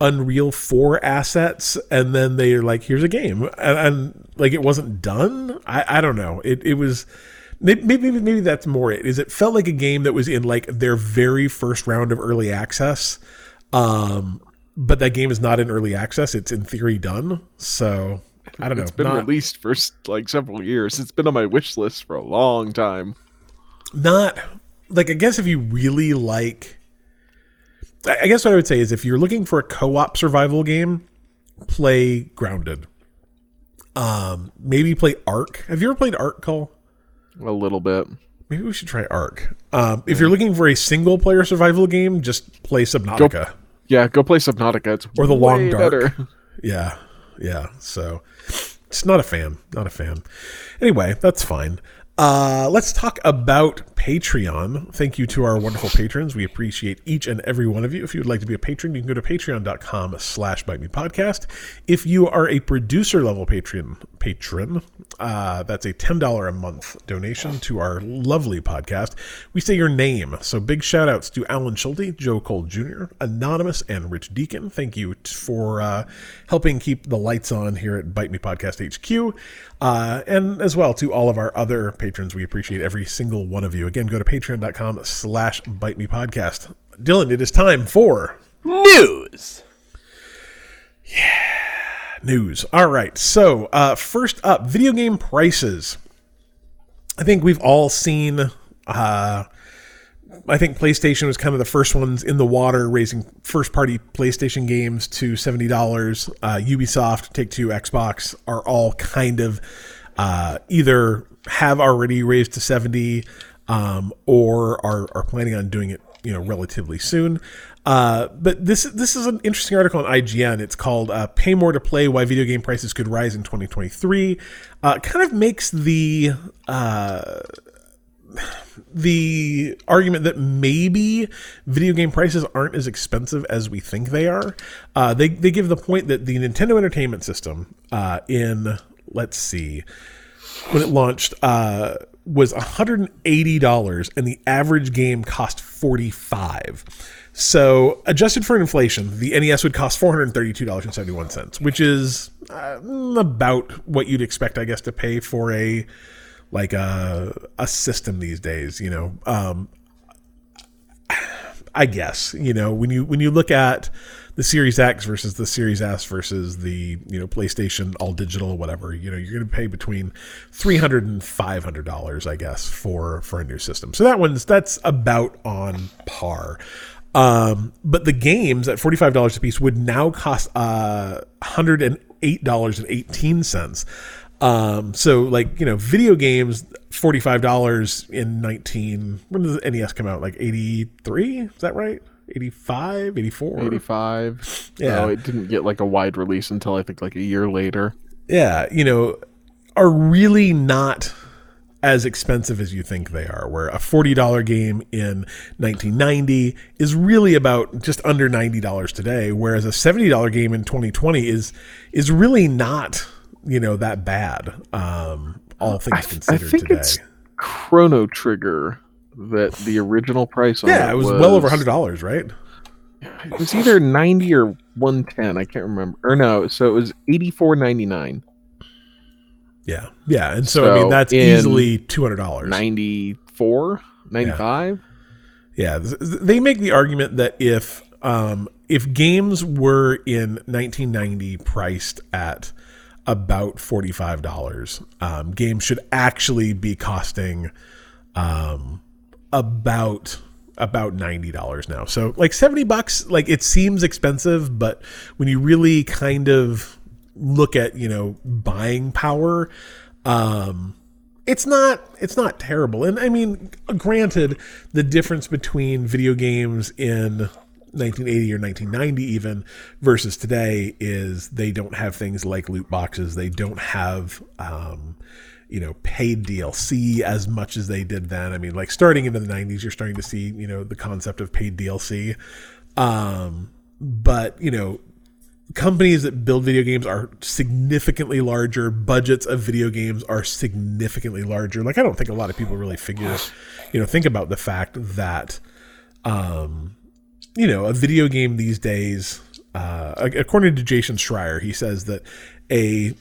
Unreal Four assets, and then they're like, "Here's a game," and, and like it wasn't done. I, I don't know. It it was maybe, maybe maybe that's more it is. It felt like a game that was in like their very first round of early access, um, but that game is not in early access. It's in theory done. So I don't know. It's been not, released for like several years. It's been on my wish list for a long time. not like I guess if you really like I guess what I would say is if you're looking for a co-op survival game, play Grounded. Um maybe play Ark. Have you ever played Ark Call? A little bit. Maybe we should try Ark. Um if you're looking for a single player survival game, just play Subnautica. Yeah, go play Subnautica. It's Or The Long Dark. better. Yeah. Yeah. So it's not a fan. Not a fan. Anyway, that's fine. Uh, let's talk about Patreon. Thank you to our wonderful patrons. We appreciate each and every one of you. If you would like to be a patron, you can go to patreon.com slash bite me podcast. If you are a producer level patron, patron, uh, that's a $10 a month donation to our lovely podcast. We say your name. So big shout outs to Alan Schulte, Joe Cole Jr., Anonymous, and Rich Deacon. Thank you for uh, helping keep the lights on here at Bite Me Podcast HQ. Uh, and as well to all of our other patrons. We appreciate every single one of you. Again, go to patreon.com slash bite me podcast. Dylan, it is time for News. Yeah, news. All right. So, uh, first up, video game prices. I think we've all seen. Uh, I think PlayStation was kind of the first ones in the water, raising first party PlayStation games to seventy dollars. Uh, Ubisoft, Take Two, Xbox are all kind of uh, either have already raised to seventy um, or are are planning on doing it, you know, relatively soon. Uh, but this this is an interesting article on IGN. It's called uh, "Pay More to Play: Why Video Game Prices Could Rise in 2023." Uh, kind of makes the uh, the argument that maybe video game prices aren't as expensive as we think they are. Uh, they they give the point that the Nintendo Entertainment System uh, in let's see when it launched uh, was $180 and the average game cost 45 so adjusted for inflation the nes would cost $432.71 which is uh, about what you'd expect i guess to pay for a like a a system these days you know? Um i guess you know when you when you look at the series x versus the series s versus the you know playstation all digital whatever you know you're going to pay between 300 and 500 dollars i guess for for a new system. So that one's that's about on par. Um, but the games at $45 a piece would now cost uh, $108.18 um, so like, you know, video games, $45 in 19, when did the NES come out? Like 83? Is that right? 85, 84? 85. Yeah. No, it didn't get like a wide release until I think like a year later. Yeah. You know, are really not as expensive as you think they are. Where a $40 game in 1990 is really about just under $90 today, whereas a $70 game in 2020 is is really not, you know, that bad. Um, all things I, th- I considered think today. it's Chrono Trigger that the original price on Yeah, it it was, well over hundred dollars, right? It was either 90 or 110. I can't remember. Or no, so it was 84.99. Yeah, yeah, and so, I mean that's easily two hundred dollars. 94, 95. Yeah, th- they make the argument that if um, if games were in 1990 priced at about forty five dollars, um, games should actually be costing um, about about ninety dollars now. So like seventy bucks, like it seems expensive, but when you really kind of look at you know buying power, um, it's not it's not terrible. And I mean, granted, the difference between video games in 1980 or 1990 even versus today is they don't have things like loot boxes. They don't have um, you know paid DLC as much as they did then. I mean, like starting into the 90s, you're starting to see you know the concept of paid DLC. Um, but you know companies that build video games are significantly larger budgets of video games are significantly larger like i don't think a lot of people really figure you know think about the fact that um you know a video game these days uh according to jason schreier he says that a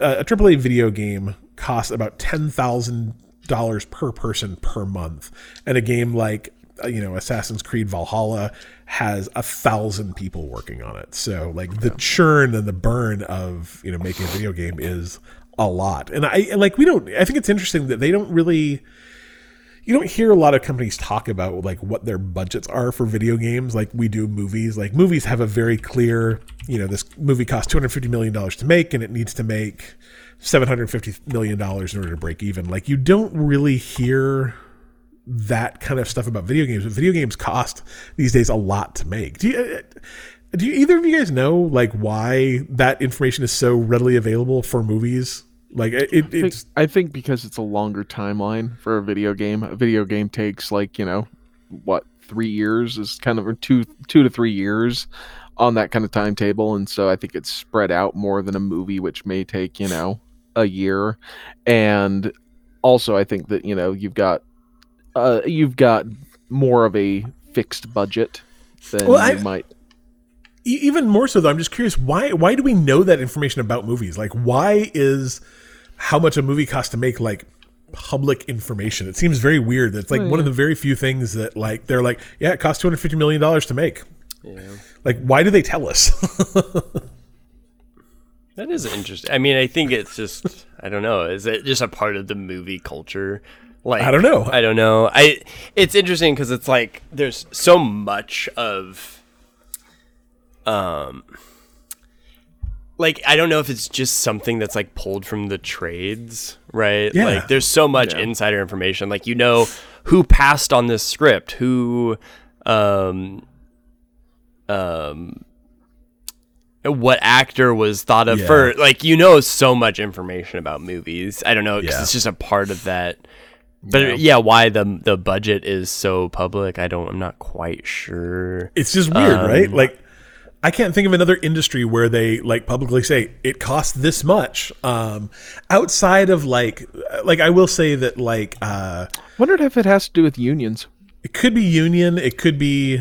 a AAA video game costs about ten thousand dollars per person per month, and a game like uh, you know Assassin's Creed Valhalla has a thousand people working on it. So like the churn and the burn of you know making a video game is a lot. And I like we don't. I think it's interesting that they don't really. You don't hear a lot of companies talk about like what their budgets are for video games like we do movies. Like movies have a very clear, you know, this movie costs 250 million dollars to make and it needs to make 750 million dollars in order to break even. Like you don't really hear that kind of stuff about video games. But video games cost these days a lot to make. Do you uh, uh, do you, either of you guys know like why that information is so readily available for movies? Like it, it I think, it's I think because it's a longer timeline for a video game. A video game takes like you know, what three years is kind of or two two to three years on that kind of timetable, and so I think it's spread out more than a movie, which may take you know a year. And also, I think that you know you've got uh, you've got more of a fixed budget than Well, you I- might. Even more so though i'm just curious why why do we know that information about movies like why is how much a movie costs to make like public information it seems very weird that it's like one of the very few things that like they're like yeah it costs 250 million dollars to make Yeah. like why do they tell us That is interesting. I mean, I think it's just I don't know. Is it just a part of the movie culture? Like I don't know. I don't know. I it's interesting because it's like there's so much of um like I don't know if it's just something that's like pulled from the trades, right? Yeah. Like there's so much insider information. Like you know who passed on this script, who um um what actor was thought of Yeah. first. Like you know so much information about movies. I don't know because Yeah. it's just a part of that. But yeah. why the the budget is so public? I don't. I'm not quite sure. it's just weird right Um, like i can't think of another industry where they like publicly say it costs this much um outside of like like i will say that like uh Wondered if it has to do with unions. it could be union it could be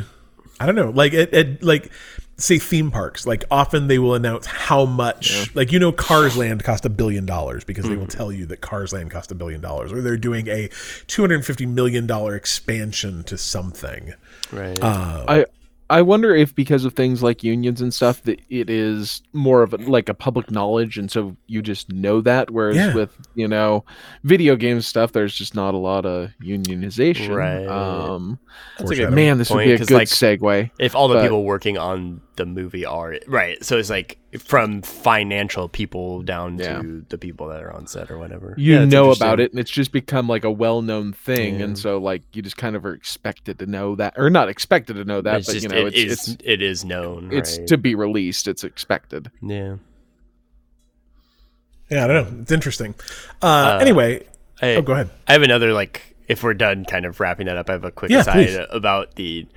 i don't know like it, like say theme parks like often they will announce how much like you know cars land cost a billion dollars because they will tell you that cars land cost a billion dollars or they're doing a 250 million dollar expansion to something Right. I I wonder if because of things like unions and stuff that it is more of a, like a public knowledge, and so you just know that. Whereas Yeah. with you know video game stuff, there's just not a lot of unionization. Right. Um, That's a good man, this would be a 'cause, good like, segue. if all the but- people working on the movie are right, so it's like from financial people down Yeah. to the people that are on set or whatever. You Yeah, know about it, and it's just become like a well-known thing, Yeah. and so like you just kind of are expected to know that, or not expected to know that, It's but just you know, it it's is- it's it is known. it's right? to be released. It's expected. yeah. yeah i don't know it's interesting uh, anyway I, oh go ahead I have another like if we're done kind of wrapping that up, I have a quick Yeah, aside please. about the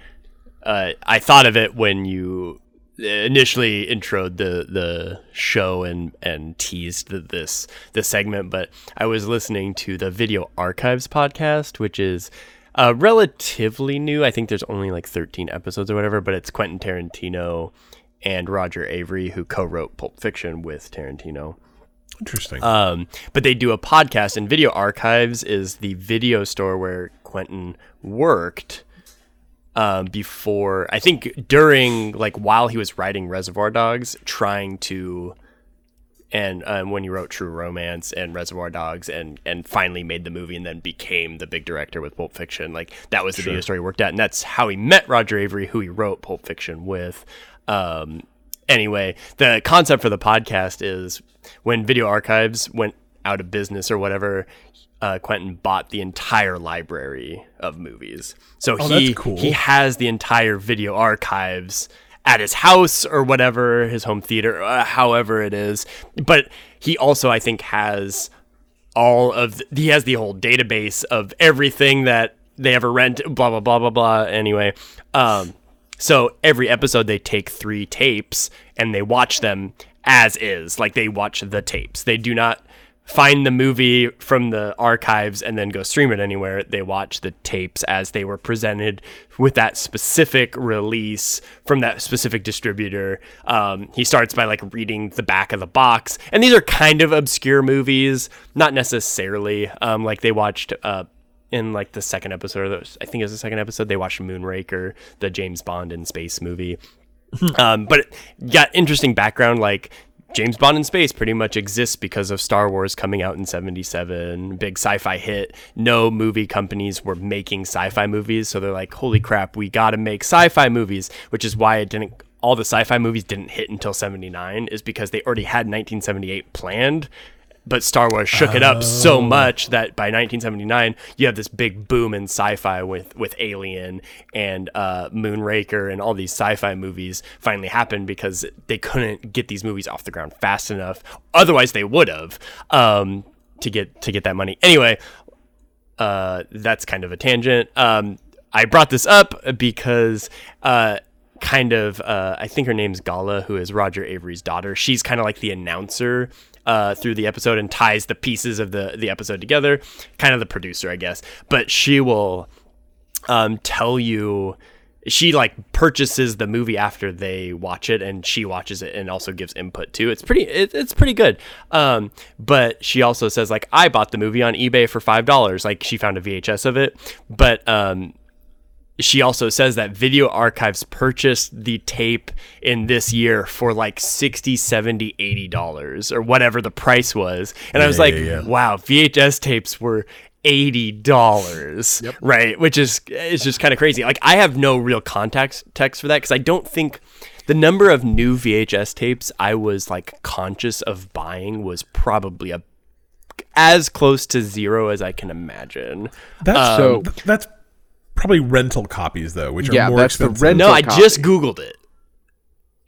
uh, I thought of it when you initially introed the the show and and teased the, this this segment, but I was listening to the Video Archives podcast, which is uh, relatively new. I think there's only like 13 episodes or whatever, but it's Quentin Tarantino and Roger Avary who co-wrote Pulp Fiction with Tarantino Interesting. Um, but they do a podcast, and Video Archives is the video store where Quentin worked um, before. I think during like while he was writing Reservoir Dogs, trying to. And um, when he wrote True Romance and Reservoir Dogs, and and finally made the movie, and then became the big director with Pulp Fiction, like that was the video story he worked at, and that's how he met Roger Avary, who he wrote Pulp Fiction with. Um, anyway, the concept for the podcast is when Video Archives went out of business or whatever, uh, Quentin bought the entire library of movies. So Oh, he cool. he has the entire video archives at his house or whatever, his home theater, uh, however it is. But he also, I think, has all of the, he has the whole database of everything that they ever rent blah blah blah blah blah anyway um so every episode they take three tapes and they watch them as is like they watch the tapes they do not find the movie from the archives and then go stream it anywhere. They watch the tapes as they were presented with that specific release from that specific distributor. Um, he starts by like reading the back of the box. And these are kind of obscure movies not necessarily. Um, like they watched uh, in like the second episode, I think it was the second episode, they watched Moonraker, the James Bond in space movie. um, but got interesting background, like James Bond in space pretty much exists because of Star Wars coming out in 77, big sci-fi hit. No movie companies were making sci-fi movies, so they're like, "Holy crap, we got to make sci-fi movies," which is why it didn't all the sci-fi movies didn't hit until 79 is because they already had 1978 planned but Star Wars shook it up so much that by 1979 you have this big boom in sci-fi with with Alien and uh, Moonraker and all these sci-fi movies finally happened because they couldn't get these movies off the ground fast enough. Otherwise, they would have um, to get to get that money. Anyway, uh, that's kind of a tangent. Um, I brought this up because. Uh, kind of uh, I think her name's Gala, who is Roger Avary's daughter. She's kind of like the announcer uh, through the episode and ties the pieces of the the episode together. Kind of the producer, I guess. But she will um, tell you. She like purchases the movie after they watch it, and she watches it and also gives input too. It's pretty, it, it's pretty good. Um, but she also says like, I bought the movie on eBay for five dollars. Like she found a VHS of it, but um, she also says that video archives purchased the tape in this year for like 60 70 80 dollars or whatever the price was. And i was like yeah, yeah. wow vhs tapes were 80 dollars right? Which is it's just kind of crazy. Like i have no real context text for that because i don't think the number of new vhs tapes i was like conscious of buying was probably a as close to zero as i can imagine. That's So- um, that's probably rental copies though, which are more that's the expensive. rental No, I copy. just Googled it.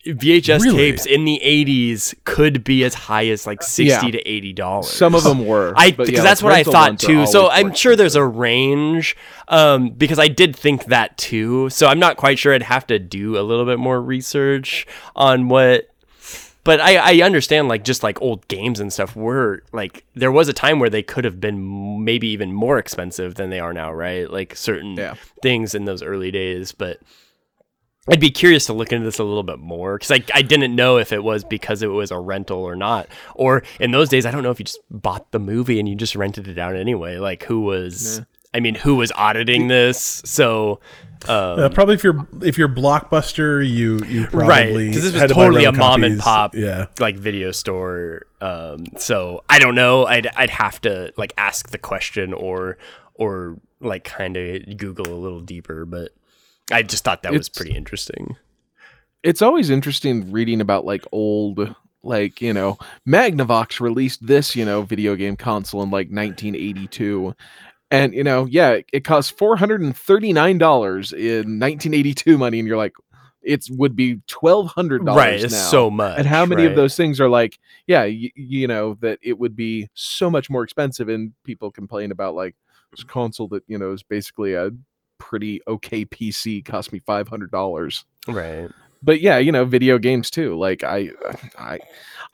VHS Really? tapes in the 80s could be as high as like 60 Yeah. to 80 dollars. Some of them were. I because yeah, that's like, what I thought too. So I'm more sure there's a range um because I did think that too. So I'm not quite sure I'd have to do a little bit more research on what but I, I understand like just like old games and stuff were like there was a time where they could have been maybe even more expensive than they are now right like certain Yeah. things in those early days but I'd be curious to look into this a little bit more because I, I didn't know if it was because it was a rental or not. Or in those days, I don't know if you just bought the movie and you just rented it out anyway. Like who was, I mean, who was auditing this? So, um, Uh, probably if you're if you're Blockbuster, you you probably right. Because this was had to totally a rental mom and pop Yeah, like video store. Um, so I don't know. I'd, I'd have to like ask the question or, or like kind of Google a little deeper, but I just thought that was pretty interesting. it's always interesting reading about like old like you know magnavox released this you know video game console in like 1982 and you know yeah it cost $439 in 1982 money and you're like it would be $1200 Right. now. It's so much. and how many of those things are like yeah y- you know that it would be so much more expensive and people complain about like this console that you know is basically a pretty okay pc cost me $500 Right. but yeah, you know, video games too. Like I, I,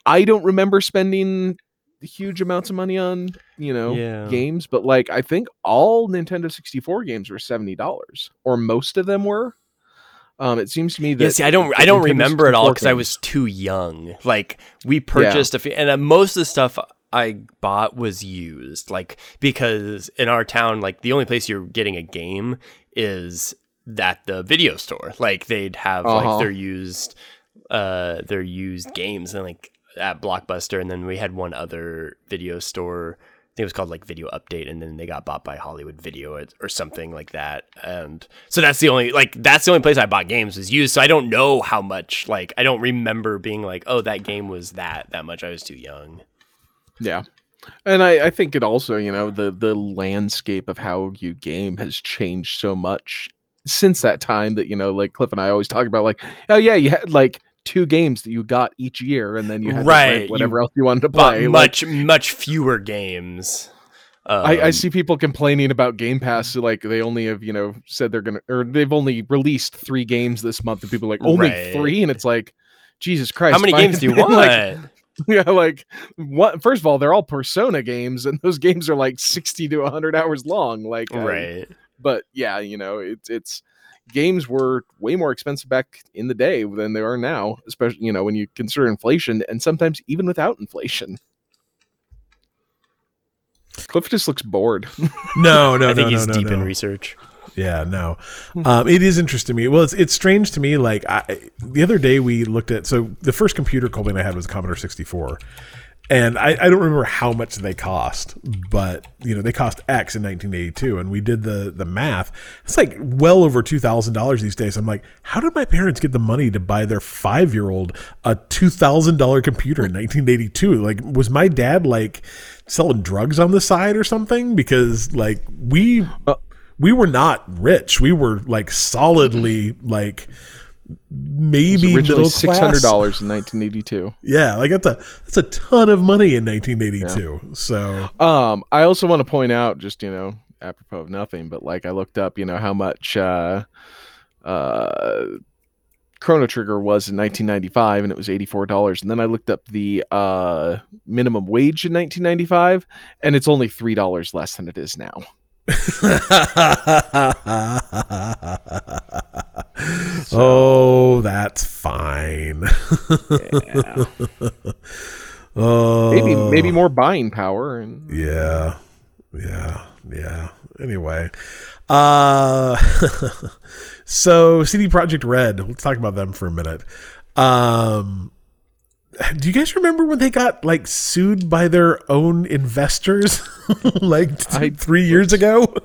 I don't remember spending huge amounts of money on you know Yeah. games, but like I think all Nintendo 64 games were seventy dollars, or most of them were. Um, it seems to me that Yeah, see, I don't, I don't Nintendo remember it all because I was too young. Like we purchased a few, and uh, most of the stuff I bought was used. Like because in our town, like the only place you're getting a game is at the video store. Like they'd have Uh-huh. like their used, uh, their used games, and like at Blockbuster, and then we had one other video store. I think it was called like Video Update, and then they got bought by Hollywood Video or, something like that. And so that's the only like that's the only place I bought games was used. So I don't know how much like I don't remember being like, oh, that game was that that much. I was too young. Yeah. And I, I think it also, you know, the the landscape of how you game has changed so much since that time that, you know, like Cliff and I always talk about like, oh yeah, you had like two games that you got each year and then you had Right, whatever you else you wanted to play. Like, much much fewer games. I, I Um, see people complaining about Game Pass, like they only have, you know, said they're gonna or they've only released three games this month, and people are like only Right. three, and it's like, Jesus Christ, How many games do you want? like, yeah, like what? First of all, they're all Persona games, and those games are like sixty to hundred hours long. Like, right. But yeah, you know, it's it's games were way more expensive back in the day than they are now, especially you know when you consider inflation, and sometimes even without inflation. Cliff just looks bored. No, no, I think no, he's no, no, deep in research. Yeah, no. Um, it is interesting to me. Well, it's it's strange to me. Like I, the other day, we looked at so the first computer Colby and I had was a Commodore sixty four, and I, I don't remember how much they cost, but you know they cost X in nineteen eighty two, and we did the the math. It's like well over two thousand dollars these days. I'm like, how did my parents get the money to buy their five year old a two thousand dollar computer in nineteen eighty two? Like, was my dad like selling drugs on the side or something? Because like we uh, we were not rich. We were like solidly like maybe middle Six hundred dollars in nineteen eighty two. Yeah, like that's a that's a ton of money in 1982. So Um, I also want to point out, just you know, apropos of nothing, but like I looked up, you know, how much uh, uh, Chrono Trigger was in 1995, and it was eighty four dollars. And then I looked up the uh minimum wage in 1995, and it's only three dollars less than it is now. oh, that's fine. Yeah. oh, maybe maybe more buying power, and Yeah, yeah, yeah. Anyway, uh, so CD Projekt Red. Let's talk about them for a minute. Um, do you guys remember when they got like sued by their own investors, like I- three years ago?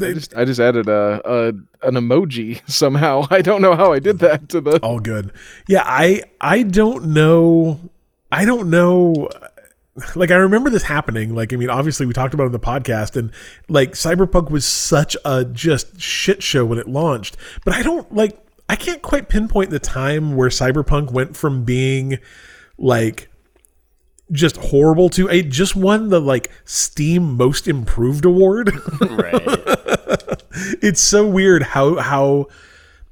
I just I just added a, a an emoji somehow. I don't know how I did that to the. all good. Yeah, I I don't know. I don't know. Like I remember this happening. Like I mean, obviously we talked about it in the podcast, and like Cyberpunk was such a just shit show when it launched. But I don't like. I can't quite pinpoint the time where Cyberpunk went from being like just horrible to it just won the like Steam Most Improved award. Right. it's so weird how how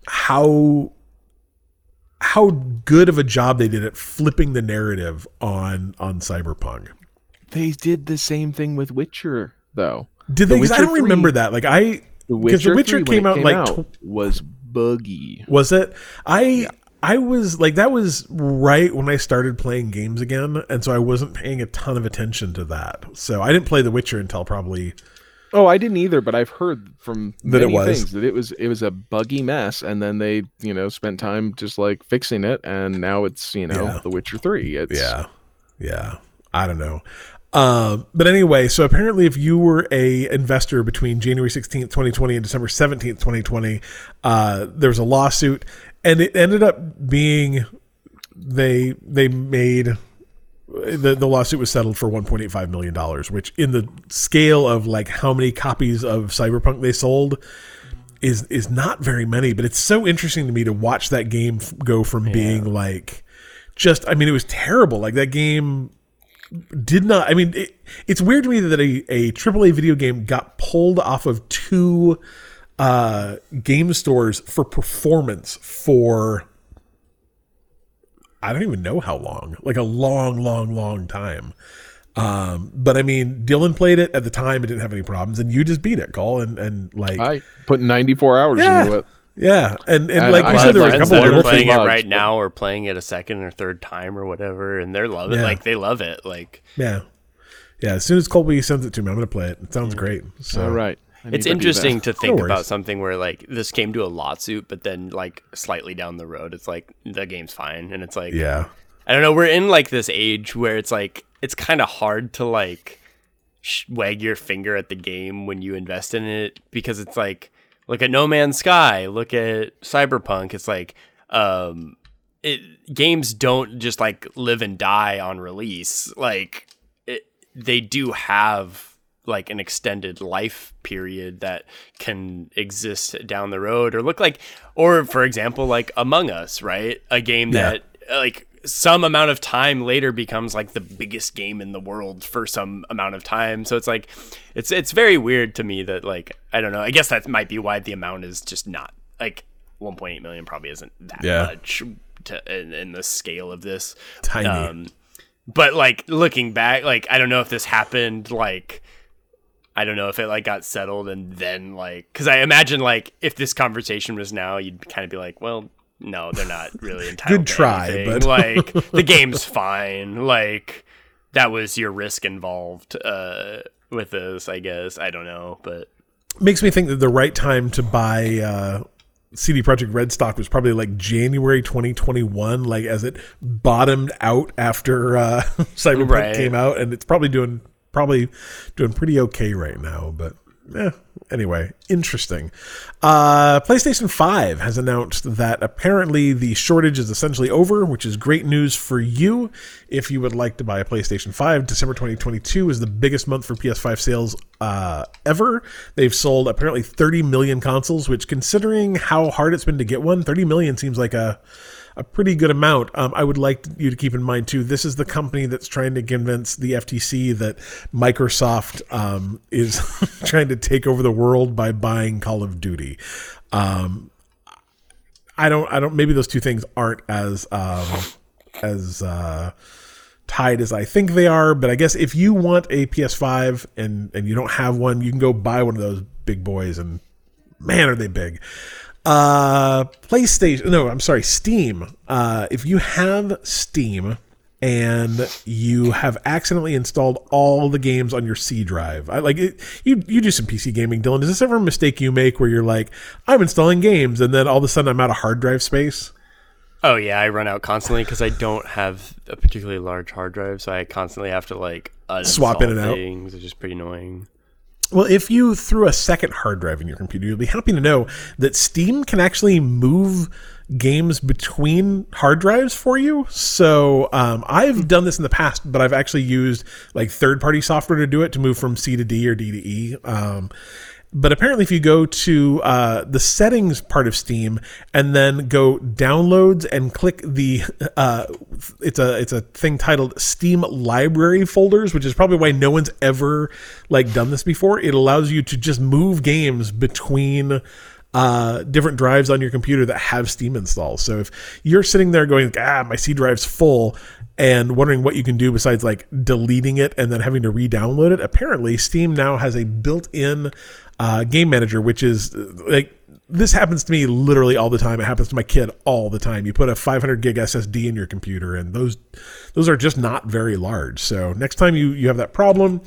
how how good of a job they did at flipping the narrative on on cyberpunk They did the same thing with Witcher, though. did The they 'cause i don't remember that like i because the witcher 3, when came it out like tw- was buggy. was it i i was like that was right when i started playing games again and so i wasn't paying a ton of attention to that so i didn't play the witcher until probably Oh, I didn't either, but I've heard from That it was. things that it was it was a buggy mess, and then they you know spent time just like fixing it, and now it's you know Yeah. The Witcher Three. It's, Yeah. Yeah. I don't know. Um, but anyway, so apparently if you were a investor between January 16th, 2020 and December 17th, 2020, uh, there was a lawsuit and it ended up being they they made the, the lawsuit was settled for 1.85 million dollars, which in the scale of like how many copies of Cyberpunk they sold is is not very many, but it's so interesting to me to watch that game f- go from being like just I mean it was terrible. Like that game did not I mean it, it's weird to me that a, a AAA video game got pulled off of two uh game stores for performance for I don't even know how long. Like a long long long time. Um, but I mean, Dylan played it at the time; it didn't have any problems, and you just beat it, Call, and and like I put 94 hours Yeah. into it. Yeah, and and And like I you said, there was a couple that are playing it right but- now or playing it a second or third time or whatever, and they're loving Yeah. like they love it. Like Yeah, yeah. As soon as Colby sends it to me, I'm gonna play it. It sounds mm. great. So All right. It's to interesting to think worries. about something where like this came to a lawsuit, but then like slightly down the road, it's like the game's fine, and it's like yeah, I don't know. We're in like this age where it's like it's kind of hard to like sh- wag your finger at the game when you invest in it because it's like look at No Man's Sky, look at Cyberpunk. It's like um, it games don't just like live and die on release. Like it, they do have like an extended life period that can exist down the road or look like or for example like among us right a game Yeah. that like some amount of time later becomes like the biggest game in the world for some amount of time so it's like it's it's very weird to me that like i don't know i guess that might be why the amount is just not like 1.8 million probably isn't that Yeah. much to, in, in the scale of this tiny. um, but like looking back, like I don't know if this happened. Like I don't know if it like got settled and then like because I imagine like if this conversation was now, you'd kind of be like, well, no, they're not really entitled. Good try, anything. but- like the game's fine. Like that was your risk involved uh, with this. I guess I don't know, but makes me think that the right time to buy uh, CD Projekt Red stock was probably like January 2021, like as it bottomed out after uh, Cyberpunk Right. came out, and it's probably doing probably doing pretty okay right now. But yeah, anyway, interesting. Uh, PlayStation 5 has announced that apparently the shortage is essentially over, which is great news for you if you would like to buy a PlayStation 5. December 2022 is the biggest month for PS5 sales uh, ever. They've sold apparently 30 million consoles, which, considering how hard it's been to get one, 30 million seems like a a pretty good amount. Um, I would like you to keep in mind too. This is the company that's trying to convince the FTC that Microsoft um, is trying to take over the world by buying Call of Duty. Um, I don't. I don't. Maybe those two things aren't as um, as uh, tied as I think they are. But I guess if you want a PS5 and and you don't have one, you can go buy one of those big boys. And man, are they big! Uh, PlayStation. No, I'm sorry, Steam. Uh, if you have Steam and you have accidentally installed all the games on your C drive, I like it. You you do some PC gaming, Dylan. Is this ever a mistake you make where you're like, I'm installing games, and then all of a sudden I'm out of hard drive space? oh yeah, I run out constantly because I don't have a particularly large hard drive, so I constantly have to like Swap in and out. things, which is pretty annoying. Well, if you threw a second hard drive in your computer, you'll be happy to know that Steam can actually move games between hard drives for you. So um, I've done this in the past, but I've actually used like third party software to do it to move from C to D or D to E. Um, but apparently, if you go to uh, the settings part of Steam and then go downloads and click the uh, it's a it's a thing titled Steam Library folders, which is probably why no one's ever like done this before. It allows you to just move games between uh, different drives on your computer that have Steam installed. So if you're sitting there going, ah, my C drive's full, and wondering what you can do besides like deleting it and then having to re-download it, apparently Steam now has a built-in uh, game manager, which is uh, like this happens to me literally all the time. It happens to my kid all the time. You put a 500 gig SSD in your computer, and those those are just not very large. So next time you you have that problem,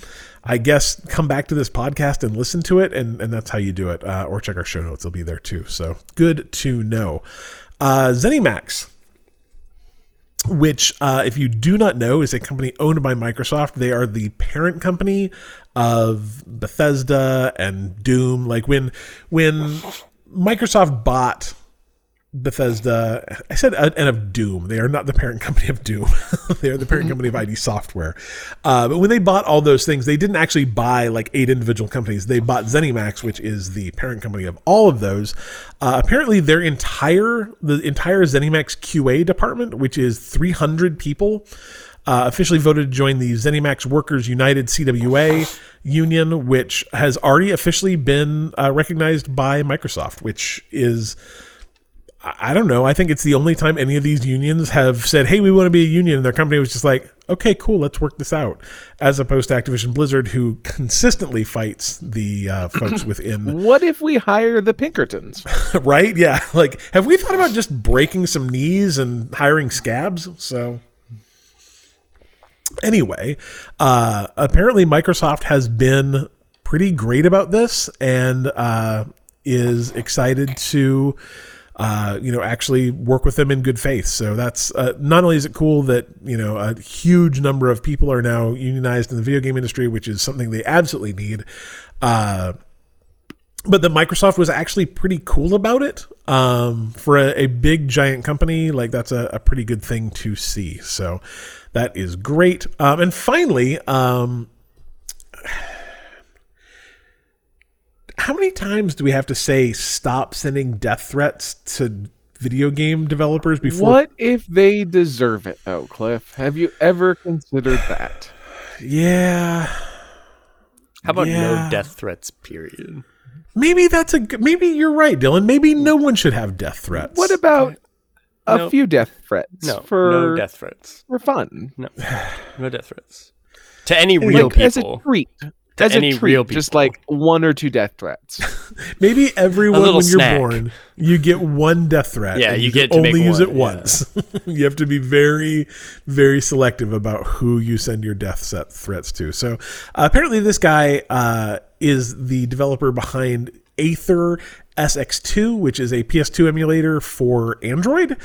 I guess come back to this podcast and listen to it, and and that's how you do it. Uh, or check our show notes; they'll be there too. So good to know. Uh, ZeniMax which, uh, if you do not know, is a company owned by Microsoft. They are the parent company of Bethesda and Doom. Like when when Microsoft bought Bethesda, I said uh, and of Doom. They are not the parent company of Doom. they are the parent company of ID Software. Uh, but when they bought all those things, they didn't actually buy like eight individual companies. They bought ZeniMax, which is the parent company of all of those. Uh, apparently, their entire the entire ZeniMax QA department, which is 300 people, uh, officially voted to join the ZeniMax Workers United CWA union, which has already officially been uh, recognized by Microsoft, which is. I don't know. I think it's the only time any of these unions have said, "Hey, we want to be a union," and their company was just like, okay, cool, let's work this out, as opposed to Activision Blizzard, who consistently fights the uh, folks within. What if we hire the Pinkertons? right? Yeah. Like, have we thought about just breaking some knees and hiring scabs? So. Anyway, uh, apparently Microsoft has been pretty great about this and uh, is excited to uh, you know, actually work with them in good faith. So that's uh, not only is it cool that you know a huge number of people are now unionized in the video game industry, which is something they absolutely need. Uh, but that Microsoft was actually pretty cool about it um, for a, a, big giant company. Like that's a, a, pretty good thing to see. So that is great. Um, and finally, um, how many times do we have to say stop sending death threats to video game developers before? What if they deserve it, though, Cliff? Have you ever considered that? yeah. How about Yeah. no death threats? Period. Maybe that's a. g- Maybe you're right, Dylan. Maybe no one should have death threats. What about a No. few death threats No, for no death threats. for fun? No, no death threats to any real like, as a people. treat. To As any a treat, real just like one or two death threats. Maybe everyone little when you're born, you get one death threat. Yeah, and you can get to only make use one, it yeah. once. you have to be very, very selective about who you send your death set threats to. So uh, apparently, this guy uh, is the developer behind Aether SX2, which is a PS2 emulator for Android.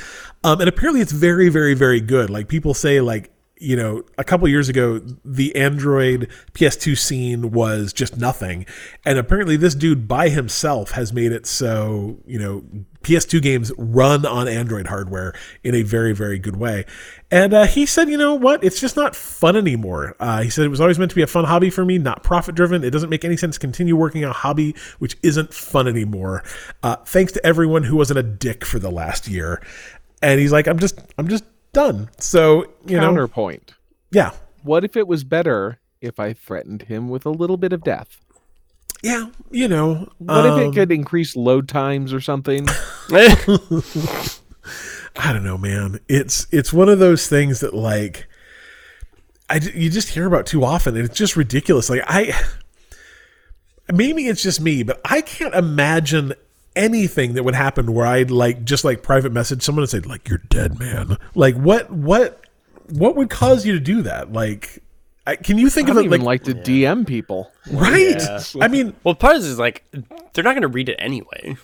Um, and apparently, it's very, very, very good. Like people say, like you know, a couple years ago, the Android PS2 scene was just nothing. And apparently, this dude by himself has made it so, you know, PS2 games run on Android hardware in a very, very good way. And uh, he said, you know what? It's just not fun anymore. Uh, he said it was always meant to be a fun hobby for me, not profit driven. It doesn't make any sense to continue working on a hobby which isn't fun anymore. Uh, thanks to everyone who wasn't a dick for the last year. And he's like, I'm just, I'm just done. So, you know, Counterpoint. yeah, What if it was better if I threatened him with a little bit of death? yeah, you know, What if um, it could increase load times or something? I don't know, man. It's it's one of those things that like I you just hear about too often, and it's just ridiculous. Like I, maybe it's just me, but I can't imagine anything that would happen where I'd like just like private message someone and say like you're dead, man. Like what what what would cause you to do that? Like. I, can you I think don't of it even like, like, to DM people. right? Yeah. I mean, well, part of this is like they're not going to read it anyway.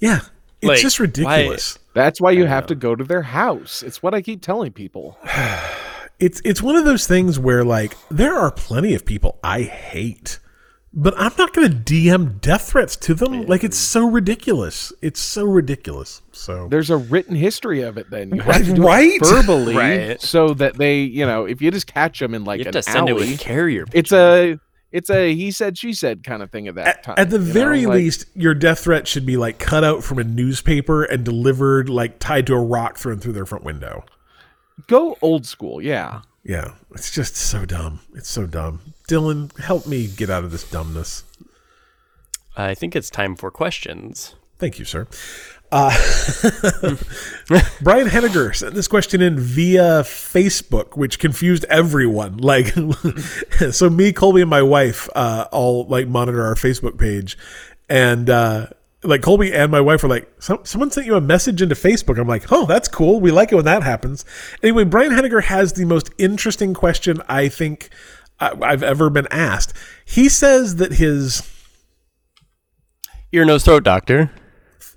yeah, it's Like, just why- ridiculous. That's why you have to go to their house. It's what I keep telling people. it's it's one of those things where like there are plenty of people I hate, but I'm not going to DM death threats to them. Like it's so ridiculous. It's so ridiculous. So There's a written history of it. Then you have to do Right? it verbally, Right. so that they, you know, if you just catch them in like You have an to send it alley, with carrier. it's a it's a he said she said kind of thing at that at, time. at the you know, very like- least, your death threat should be like cut out from a newspaper and delivered like tied to a rock thrown through their front window. go old school. Yeah, Yeah, it's just so dumb. It's so dumb. Dylan, help me get out of this dumbness. I think it's time for questions. Thank you, sir. Uh, Brian Henniger sent this question in via Facebook, which confused everyone. Like, so me, Colby, and my wife uh, all like monitor our Facebook page, and uh, like Colby and my wife were like, Some, "Someone sent you a message into Facebook." I'm like, "Oh, that's cool. We like it when that happens." Anyway, Brian Henniger has the most interesting question I think I've ever been asked. He says that his Ear, nose, throat doctor.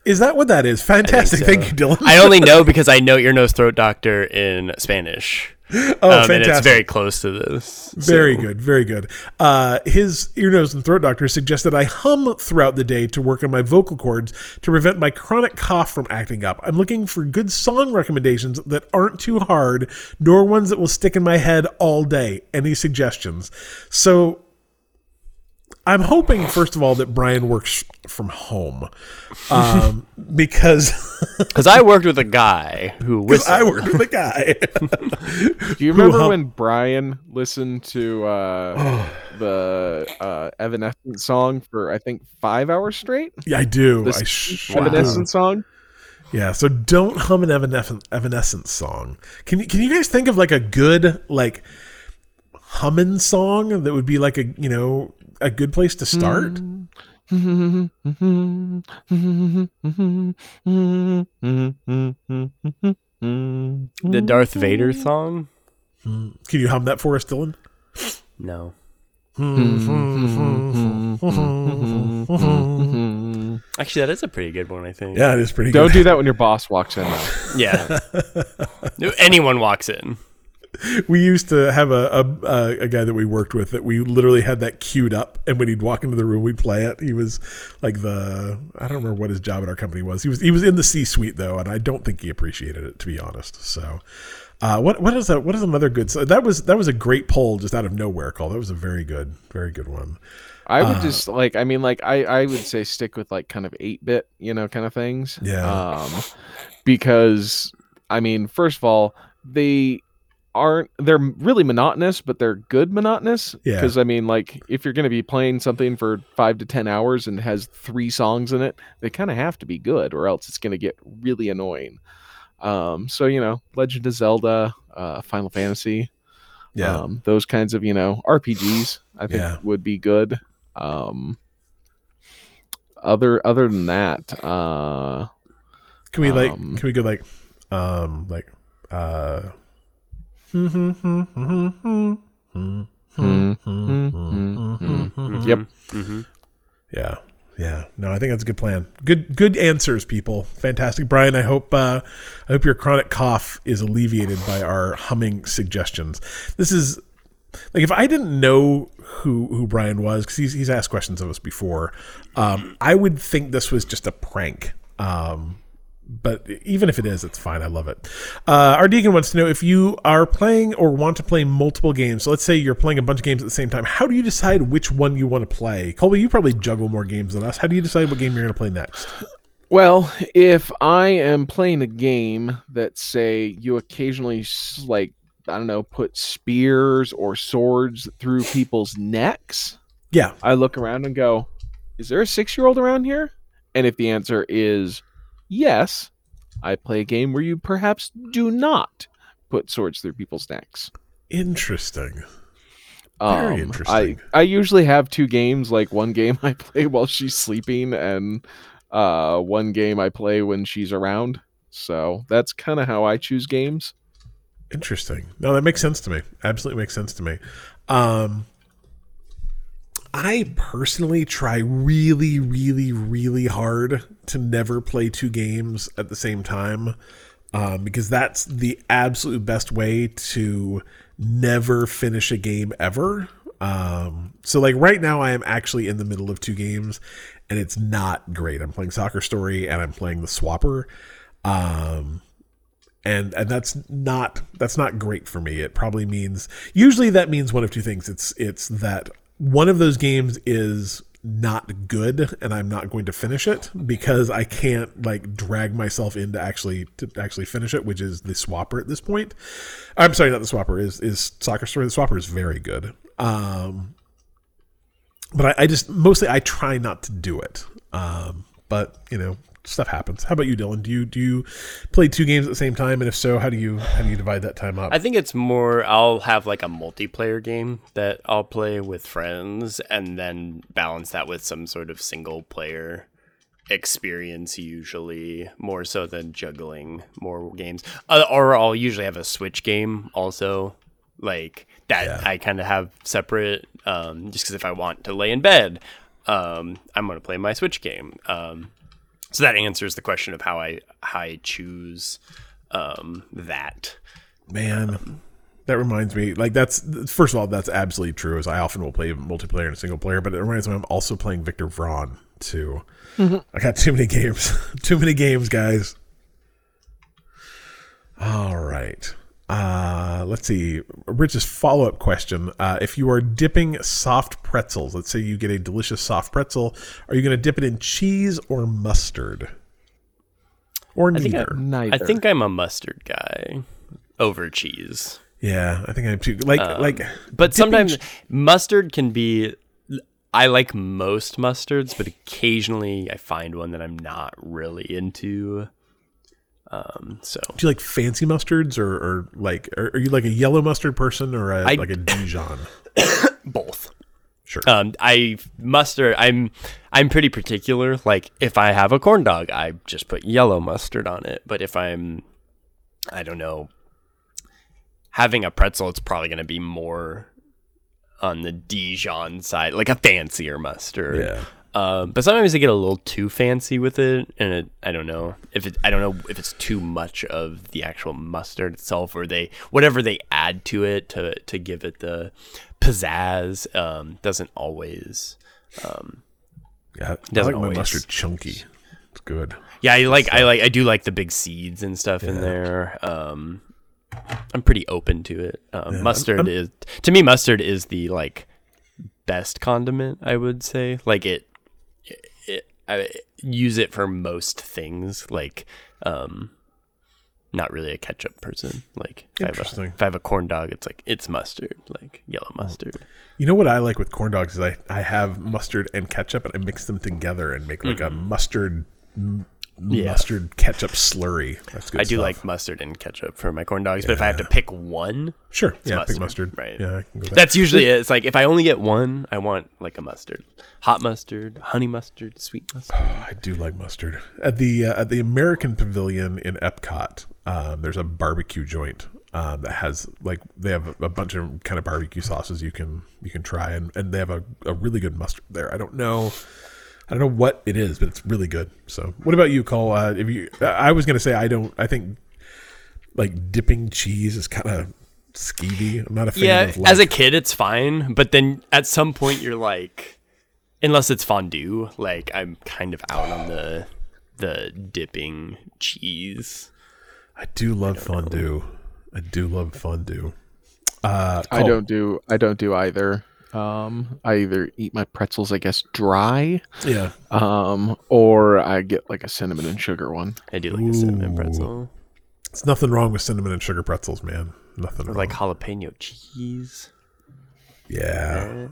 is that what that is? Fantastic. so. Thank you, Dylan. I only know because I know ear, nose, throat doctor in Spanish. oh, Um, fantastic. and it's very close to this. Very so- good, very good. Uh, his ear, nose, and throat doctor suggested I hum throughout the day to work on my vocal cords to prevent my chronic cough from acting up. I'm looking for good song recommendations that aren't too hard, nor ones that will stick in my head all day. Any suggestions? So. I'm hoping, first of all, that Brian works from home, um, because Because I worked with a guy who whistled. I work with a guy. Do you remember hum- when Brian listened to uh, the uh, Evanescence song for I think five hours straight? yeah, I do. The I sh- Evanescence song. Yeah, so don't hum an Evanescence, Evanescence song. Can you can you guys think of like a good like humming song that would be like a you know a good place to start? The Darth Vader song? Hmm. Can you hum that for us, Dylan? No. Actually, that is a pretty good one, I think. Yeah, it is pretty good. Don't good. do that when your boss walks in. though. Yeah. Anyone walks in. We used to have a, a a guy that we worked with that we literally had that queued up, and when he'd walk into the room, we'd play it. He was like the I don't remember what his job at our company was. He was he was in the C suite though, and I don't think he appreciated it to be honest. So, uh, what what is that? What is another good? So that was that was a great poll just out of nowhere. Call that was a very good very good one. I would Uh, just like I mean like I I would say stick with like kind of 8 bit, you know, kind of things. Yeah. Um because I mean, first of all, they aren't they're really monotonous, but they're good monotonous Yeah. because I mean like if you're going to be playing something for 5 to 10 hours and has 3 songs in it, they kind of have to be good or else it's going to get really annoying. Um so you know, Legend of Zelda, uh Final Fantasy, Yeah, um, those kinds of you know RPGs I think Yeah. would be good. Um, other other than that, uh, can we like um, can we go like um like uh. Yep. hmm Yeah. Yeah. No, I think that's a good plan. Good good answers, people. Fantastic. Brian, I hope uh I hope your chronic cough is alleviated by our humming suggestions. This is like if I didn't know who who Brian was, because he's he's asked questions of us before, um, I would think this was just a prank. Um but even if it is, it's fine. I love it. Uh, our deacon wants to know if you are playing or want to play multiple games. So let's say you're playing a bunch of games at the same time. How do you decide which one you want to play? Colby, you probably juggle more games than us. How do you decide what game you're going to play next? Well, if I am playing a game that say you occasionally like I don't know put spears or swords through people's necks, Yeah, I look around and go, "Is there a six year old around here?" And if the answer is yes, I play a game where you perhaps do not put swords through people's necks. interesting. Very Um, interesting. I I usually have two games. Like one game I play while she's sleeping, and uh, one game I play when she's around. So that's kind of how I choose games. Interesting. No, that makes sense to me. Absolutely makes sense to me. Um, I personally try really, really, really hard to never play two games at the same time um, because that's the absolute best way to never finish a game ever. Um, so, like right now, I am actually in the middle of two games and it's not great. I'm playing Soccer Story and I'm playing The Swapper. Um, and and that's not that's not great for me it probably means usually that means one of two things it's it's that one of those games is not good and i'm not going to finish it because i can't like drag myself into actually to actually finish it which is the swapper at this point. I'm sorry not the swapper is is soccer story. The swapper is very good. Um but I, I just mostly i try not to do it. Um but you know stuff happens how about you dylan do you do you play two games at the same time and if so how do you how do you divide that time up I think it's more. I'll have like a multiplayer game that I'll play with friends, and then balance that with some sort of single player experience. Usually, more so than juggling more games. Uh, or I'll usually have a Switch game also, like that. Yeah. I kind of have separate. Um, just because if I want to lay in bed, um, I'm gonna play my Switch game. Um, so that answers the question of how I how I choose um, that. man that reminds me like that's first of all that's absolutely true as i often will play multiplayer and single player but it reminds me i'm also playing Victor Vran too. I got too many games too many games guys. All right uh let's see rich's follow-up question uh if you are dipping soft pretzels let's say you get a delicious soft pretzel are you going to dip it in cheese or mustard or I think I- neither Neither. I think I'm a mustard guy over cheese. yeah i think i'm too like like But sometimes ch- mustard can be I like most mustards, but occasionally I find one that I'm not really into. Um, so Do you like fancy mustards or, or like are, are you like a yellow mustard person or a, I- like a Dijon? both. Sure. Um, I mustard. I'm I'm pretty particular. Like if I have a corn dog, I just put yellow mustard on it. But if I'm, I don't know, having a pretzel, it's probably going to be more on the Dijon side, like a fancier mustard. Yeah. Um, but sometimes they get a little too fancy with it, and it, I don't know if it. I don't know if it's too much of the actual mustard itself, or they whatever they add to it to to give it the pizzazz. Um, doesn't always. Um, yeah. I doesn't like my always- mustard chunky. It's good. yeah, I like I like I do like the big seeds and stuff in there. Um, I'm pretty open to it. Um, mustard is to me mustard is the like best condiment. I would say like it. I use it for most things. Like, um, not really a ketchup person. Like, if I, have a, if I have a corn dog, it's like it's mustard, like yellow mustard. You know what I like with corn dogs is I, I have mustard and ketchup and I mix them together and make like a mustard m- Mm-hmm. Yeah. mustard ketchup slurry. That's good I do stuff. like mustard and ketchup for my corn dogs, but if I have to pick one, Sure. Yeah, mustard, pick mustard. right. Yeah, I can go with. That's usually it. It's like if I only get one, I want like a mustard, hot mustard, honey mustard, sweet mustard. I do like mustard. At the uh, at the American Pavilion in Epcot, um, there's a barbecue joint um, that has like they have a, a bunch of kind of barbecue sauces you can you can try, and, and they have a, a really good mustard there. I don't know. I don't know what it is, but it's really good. So, what about you, Cole? Uh, if you, I was gonna say I don't. I think like dipping cheese is kind of skeevy. I'm not a fan Yeah, of. Like, as a kid, it's fine, but then at some point, you're like, unless it's fondue, like I'm kind of out on the the dipping cheese. I do love fondue. I do love fondue. Uh, I don't do I don't do either. Um, I either eat my pretzels, I guess, dry, Yeah. um, or I get like a cinnamon and sugar one. I do like a cinnamon pretzel It's nothing wrong with cinnamon and sugar pretzels, man. Nothing or wrong. like jalapeno cheese. yeah.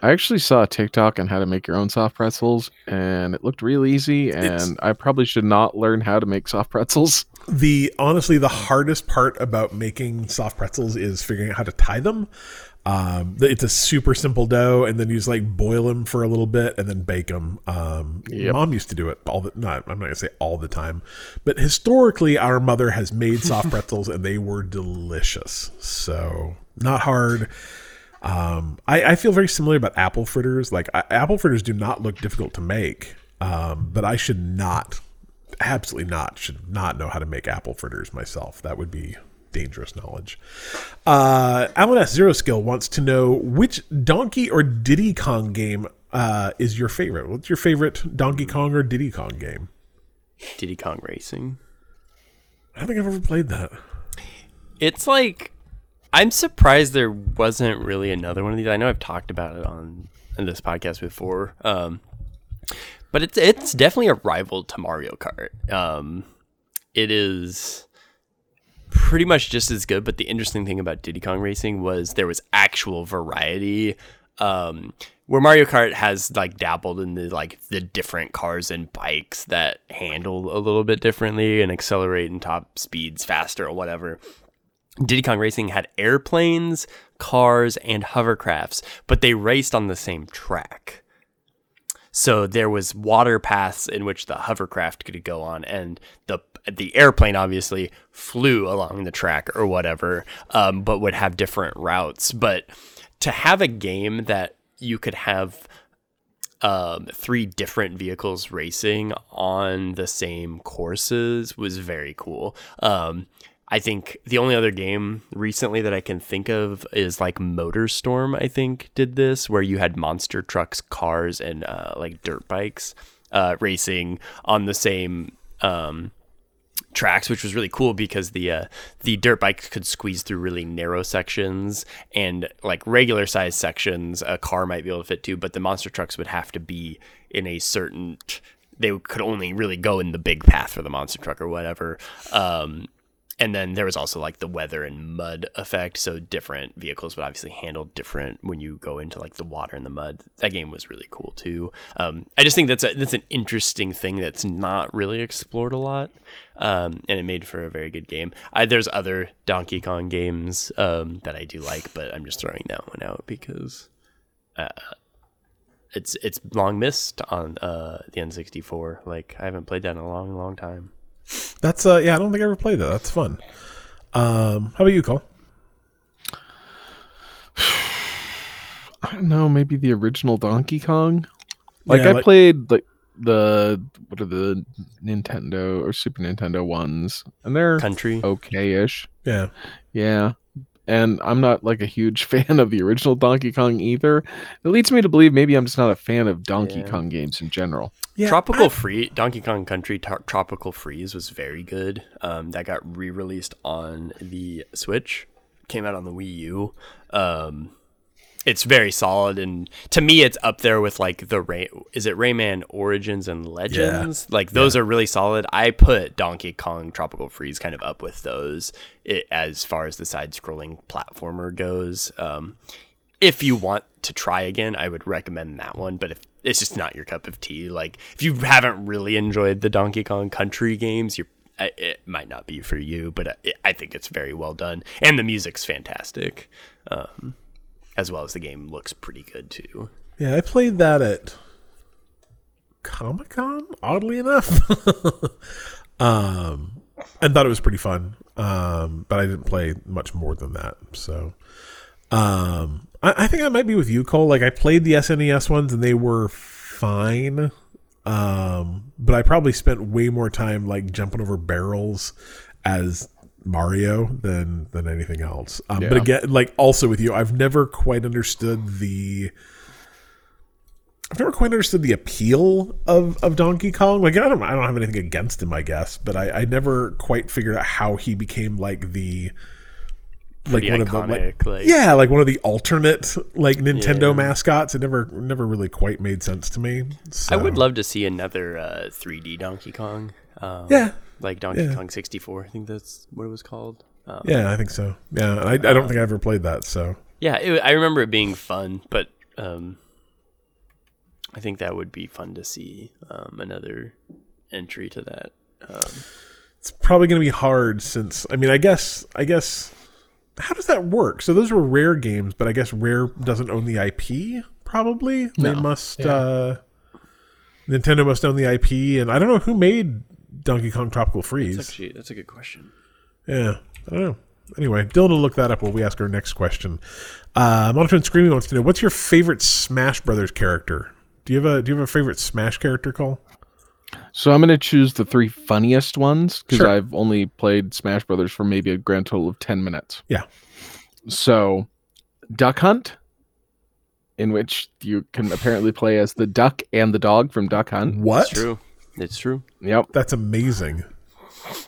I actually saw a TikTok on how to make your own soft pretzels, and it looked real easy. And It's- I probably should not learn how to make soft pretzels. The honestly, the hardest part about making soft pretzels is figuring out how to tie them. Um, it's a super simple dough, and then you just like boil them for a little bit and then bake them. Um, Yep. Mom used to do it all the not. I'm not gonna say all the time, but historically, our mother has made soft pretzels, and they were delicious. So not hard. Um, I, I feel very similar about apple fritters. Like I, apple fritters do not look difficult to make, um, but I should not, absolutely not, should not know how to make apple fritters myself. That would be dangerous knowledge. Uh, Alan S. Zero Skill wants to know which Donkey or Diddy Kong game uh, is your favorite. What's your favorite Donkey Kong or Diddy Kong game? Diddy Kong Racing. I don't think I've ever played that. It's like I'm surprised there wasn't really another one of these. I know I've talked about it on, on this podcast before. Um, but it's it's definitely a rival to Mario Kart. Um, it is pretty much just as good, but the interesting thing about Diddy Kong Racing was there was actual variety. Um, where Mario Kart has like dabbled in the like the different cars and bikes that handle a little bit differently and accelerate and top speeds faster or whatever. Diddy Kong Racing had airplanes, cars, and hovercrafts, but they raced on the same track. So there was water paths in which the hovercraft could go on, and the the airplane obviously flew along the track or whatever, um, but would have different routes. But to have a game that you could have um, three different vehicles racing on the same courses was very cool. Um, I think the only other game recently that I can think of is like MotorStorm. I think did this where you had monster trucks, cars, and uh, like dirt bikes uh, racing on the same um, tracks, which was really cool because the uh, the dirt bike could squeeze through really narrow sections and like regular size sections a car might be able to fit to, but the monster trucks would have to be in a certain. They could only really go in the big path for the monster truck or whatever. Um, and then there was also like the weather and mud effect. So different vehicles would obviously handle different when you go into like the water and the mud. That game was really cool too. Um, I just think that's a, that's an interesting thing that's not really explored a lot, um, and it made for a very good game. I, there's other Donkey Kong games um, that I do like, but I'm just throwing that one out because. Uh, it's it's long missed on uh, the N64. Like I haven't played that in a long, long time. That's uh yeah, I don't think I ever played that. That's fun. Um, how about you, Cole? I don't know, maybe the original Donkey Kong. Like Yeah, I like- played like the what are the Nintendo or Super Nintendo ones, and they're Country. okay-ish. Yeah, Yeah. And I'm not like a huge fan of the original Donkey Kong either. It leads me to believe maybe I'm just not a fan of Donkey Yeah. Kong games in general. yeah. Tropical I- Free Donkey Kong Country Tar- Tropical Freeze was very good. Um, that got re-released on the Switch. Came out on the Wii U. Um, it's very solid, and to me, it's up there with like the Ray. Is it Rayman Origins and Legends? Like those are really solid. I put Donkey Kong Tropical Freeze kind of up with those it, as far as the side-scrolling platformer goes. Um, if you want to try again, I would recommend that one. But if it's just not your cup of tea, like if you haven't really enjoyed the Donkey Kong Country games, you're it might not be for you. But I, I think it's very well done, and the music's fantastic, um, as well as the game looks pretty good too. Yeah, I played that at Comic Con, oddly enough. um, and thought it was pretty fun. Um, but I didn't play much more than that. So, um, I, I think I might be with you, Cole. Like I played the SNES ones and they were fine. Um, but I probably spent way more time like jumping over barrels as Mario than than anything else. Um, But again, like also with you, I've never quite understood the. I've never quite understood the appeal of, of Donkey Kong. Like I don't I don't have anything against him, I guess, but I, I never quite figured out how he became like the like Pretty one of the like, like- yeah, like one of the alternate like Nintendo Yeah. mascots. It never never really quite made sense to me. So. I would love to see another uh, 3D Donkey Kong. Um, Yeah. Like Donkey Yeah. Kong 64. I think that's what it was called. Um, Yeah, I think so. Yeah, I, I don't think I ever played that. So Yeah, it, I remember it being fun, but um, I think that would be fun to see um, another entry to that. Um, it's probably going to be hard since I mean, I guess I guess how does that work? So those were rare games, but I guess Rare doesn't own the IP. Probably they No. must. uh Nintendo must own the IP, and I don't know who made Donkey Kong Tropical Freeze. actually, that's a good question. Yeah, I don't know. Anyway, Dylan will look that up while we ask our next question. Uh, Monotone Screaming wants to know what's your favorite Smash Brothers character. Do you have a Do you have a favorite Smash character, Cole? So I'm going to choose the three funniest ones because Sure. I've only played Smash Brothers for maybe a grand total of 10 minutes. Yeah. So, Duck Hunt, in which you can apparently play as the duck and the dog from Duck Hunt. What? It's true. It's true. Yep. That's amazing.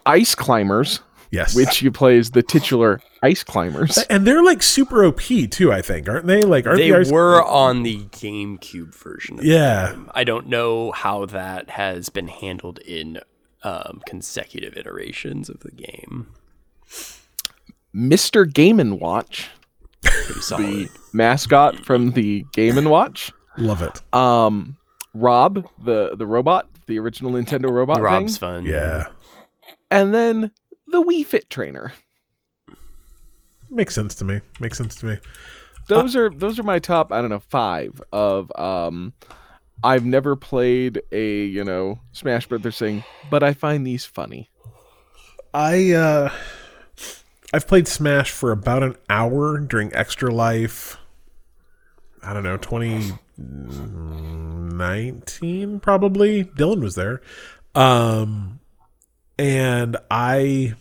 Ice Climbers, Yes. which you play as the titular Ice Climbers. and they're like super OP too. I think aren't they? Like aren't They the Ice- were on the GameCube version. Of Yeah. I don't know how that has been handled in um, consecutive iterations of the game. Mr. Game and Watch, the mascot from the Game and Watch. Love it. Um, Rob, the the robot, the original Nintendo robot Rob's thing, fun. Yeah. and then the Wii Fit trainer. Makes sense to me. Makes sense to me. Those are those are my top. I don't know five of. Um, I've never played a you know Smash Brothers thing, but I find these funny. I uh I've played Smash for about an hour during Extra Life. I don't know, 2019 probably. Dylan was there. Um and I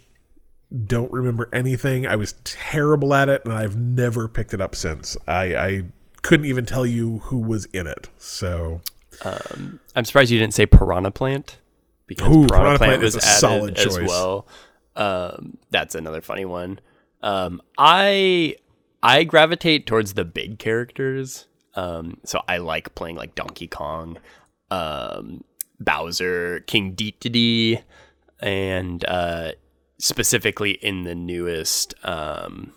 don't remember anything. I was terrible at it and I've never picked it up since. I I couldn't even tell you who was in it. So Um, I'm surprised you didn't say Piranha Plant because Ooh, Piranha, Piranha Plant Plant was a added solid as choice. well. Um, that's another funny one. Um, I I gravitate towards the big characters. Um, so I like playing like Donkey Kong, um, Bowser, King Dedede, and uh, specifically in the newest um,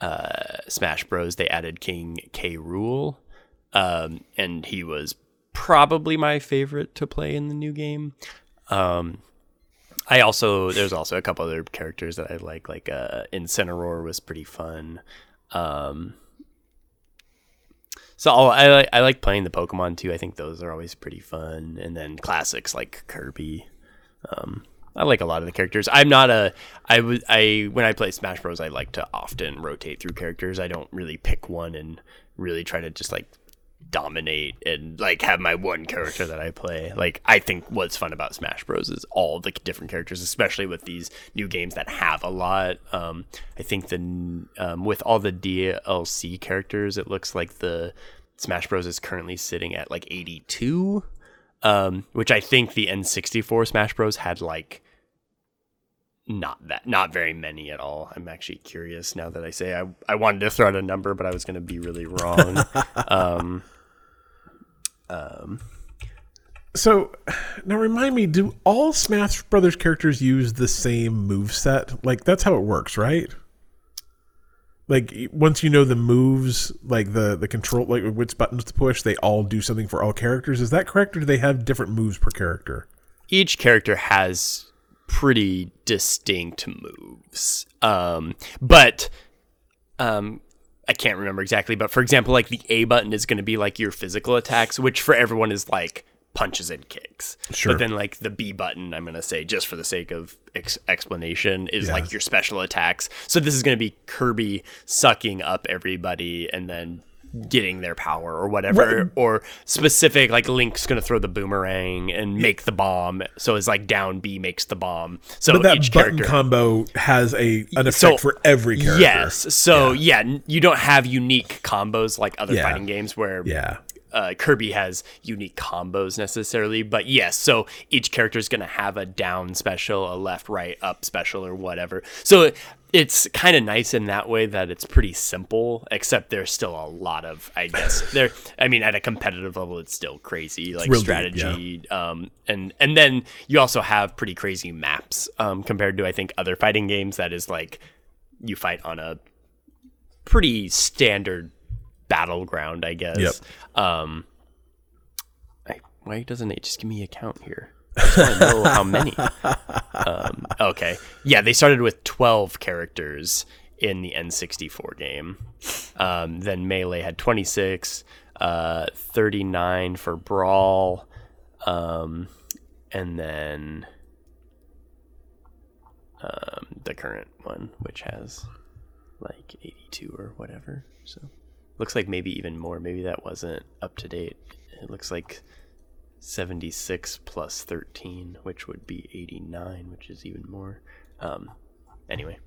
uh, Smash Bros, they added King K. Rool, um, and he was probably my favorite to play in the new game. Um, I also there's also a couple other characters that I like, like uh, Incineroar was pretty fun. Um, so I'll, like I like playing the Pokemon too. I think those are always pretty fun, and then classics like Kirby. Um, I like a lot of the characters. I'm not a I would I when I play Smash Bros. I like to often rotate through characters. I don't really pick one and really try to just like dominate and like have my one character that I play. Like I think what's fun about Smash Bros is all the different characters, especially with these new games that have a lot. Um, I think the um, with all the DLC characters, it looks like the Smash Bros is currently sitting at like 82, um, which I think the N64 Smash Bros had like not that not very many at all i'm actually curious now that i say i, I wanted to throw out a number but i was going to be really wrong um, um, so now remind me, do all Smash Brothers characters use the same move set? Like that's how it works, right? Like once you know the moves, like the the control, like which buttons to push, they all do something for all characters. Is that correct, or do they have different moves per character? Each character has pretty distinct moves, um, but um, I can't remember exactly, but for example, like the A button is going to be like your physical attacks, which for everyone is like punches and kicks. Sure. But then like the B button, I'm going to say just for the sake of ex- explanation, is yeah. like your special attacks. So this is going to be Kirby sucking up everybody and then getting their power or whatever right. or specific like link's gonna throw the boomerang and make the bomb so it's like down b makes the bomb so but that each button character, combo has a an effect so, for every character yes so yeah. yeah. you don't have unique combos like other yeah. fighting games where yeah uh, Kirby has unique combos necessarily, but yes, so each character is going to have a down special, a left, right, up special, or whatever. So it's kind of nice in that way that it's pretty simple, except there's still a lot of, I guess, there. I mean, at a competitive level, it's still crazy, like strategy, yeah. um, and and then you also have pretty crazy maps um, compared to I think other fighting games. That is like you fight on a pretty standard battleground, I guess. Yep. Um, I, why doesn't it just give me a count here? I just want to know how many. Um, okay, yeah, they started with twelve characters in the N64 game. Um, then Melee had 26, uh, 39 for Brawl, um, and then um, the current one, which has like 82 or whatever. So looks like maybe even more. Maybe that wasn't up to date. It looks like 76 plus 13, which would be 89, which is even more. Um, anyway,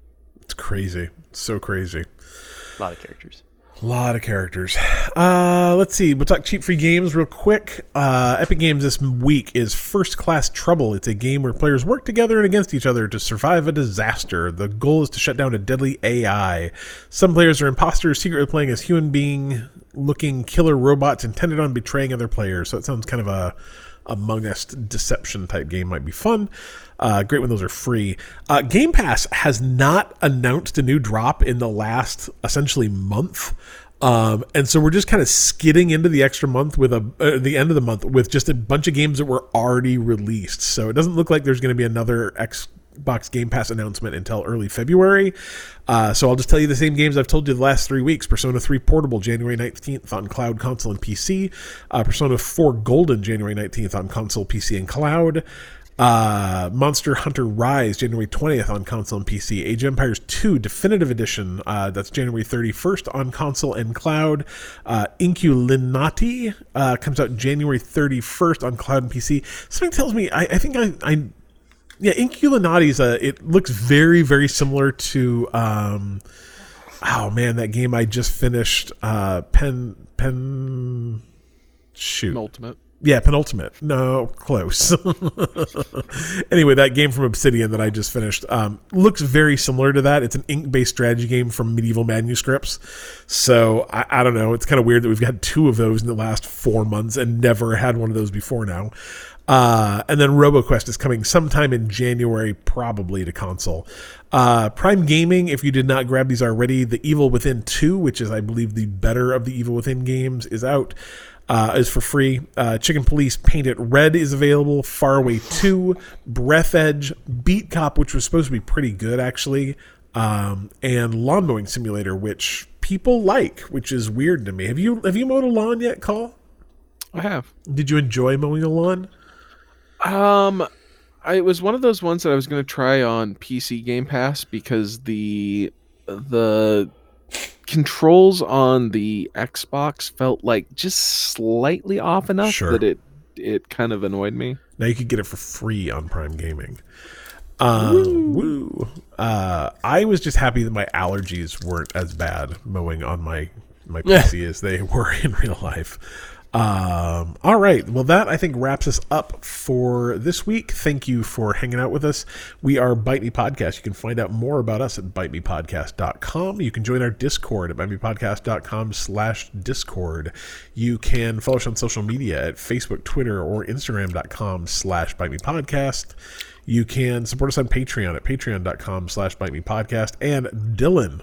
it's crazy. It's so crazy. A lot of characters. A lot of characters. Uh, let's see. We'll talk cheap free games real quick. Uh, Epic Games this week is First Class Trouble. It's a game where players work together and against each other to survive a disaster. The goal is to shut down a deadly AI. Some players are imposters, secretly playing as human being looking killer robots intended on betraying other players. So it sounds kind of a among us deception type game might be fun. Uh, great when those are free. Uh, game Pass has not announced a new drop in the last essentially month. Um, and so we're just kind of skidding into the extra month with a uh, the end of the month with just a bunch of games that were already released. So it doesn't look like there's going to be another Xbox Game Pass announcement until early February. Uh, so I'll just tell you the same games I've told you the last three weeks. Persona 3 Portable, January 19th on cloud, console, and PC. Uh, Persona 4 Golden, January 19th on console, PC, and cloud. Uh, Monster Hunter Rise, January 20th on console and PC. Age Empires 2 Definitive Edition, uh, that's January 31st on console and cloud. Uh, Inkulinati uh, comes out January 31st on cloud and PC. Something tells me, I, I think I, I yeah, Inkulinati is a, it looks very, very similar to, um, oh man, that game I just finished, uh, Pen, Pen, shoot. Ultimate. Yeah, penultimate. No, close. anyway, that game from Obsidian that I just finished um, looks very similar to that. It's an ink-based strategy game from medieval manuscripts. So I, I don't know. It's kind of weird that we've had two of those in the last four months and never had one of those before now. Uh, and then RoboQuest is coming sometime in January, probably to console. Uh, Prime Gaming, if you did not grab these already, The Evil Within 2, which is, I believe, the better of the Evil Within games, is out. Uh, is for free. Uh, Chicken Police Paint It Red is available. Faraway 2, Breathedge, Beat Cop, which was supposed to be pretty good actually, um, and Lawn Mowing Simulator, which people like, which is weird to me. Have you have you mowed a lawn yet, Call? I have. Did you enjoy mowing a lawn? Um, I, it was one of those ones that I was going to try on PC Game Pass because the the controls on the Xbox felt like just slightly off enough Sure. that it it kind of annoyed me. Now you could get it for free on Prime Gaming. Uh, woo. Uh, I was just happy that my allergies weren't as bad mowing on my my PC as they were in real life. Um, all right. Well, that I think wraps us up for this week. Thank you for hanging out with us. We are Bite Me Podcast. You can find out more about us at bitemepodcast.com. You can join our Discord at bitemepodcast.com slash Discord. You can follow us on social media at Facebook, Twitter, or Instagram.com slash Bite Me Podcast. You can support us on Patreon at patreon.com slash Bite Me Podcast. And Dylan,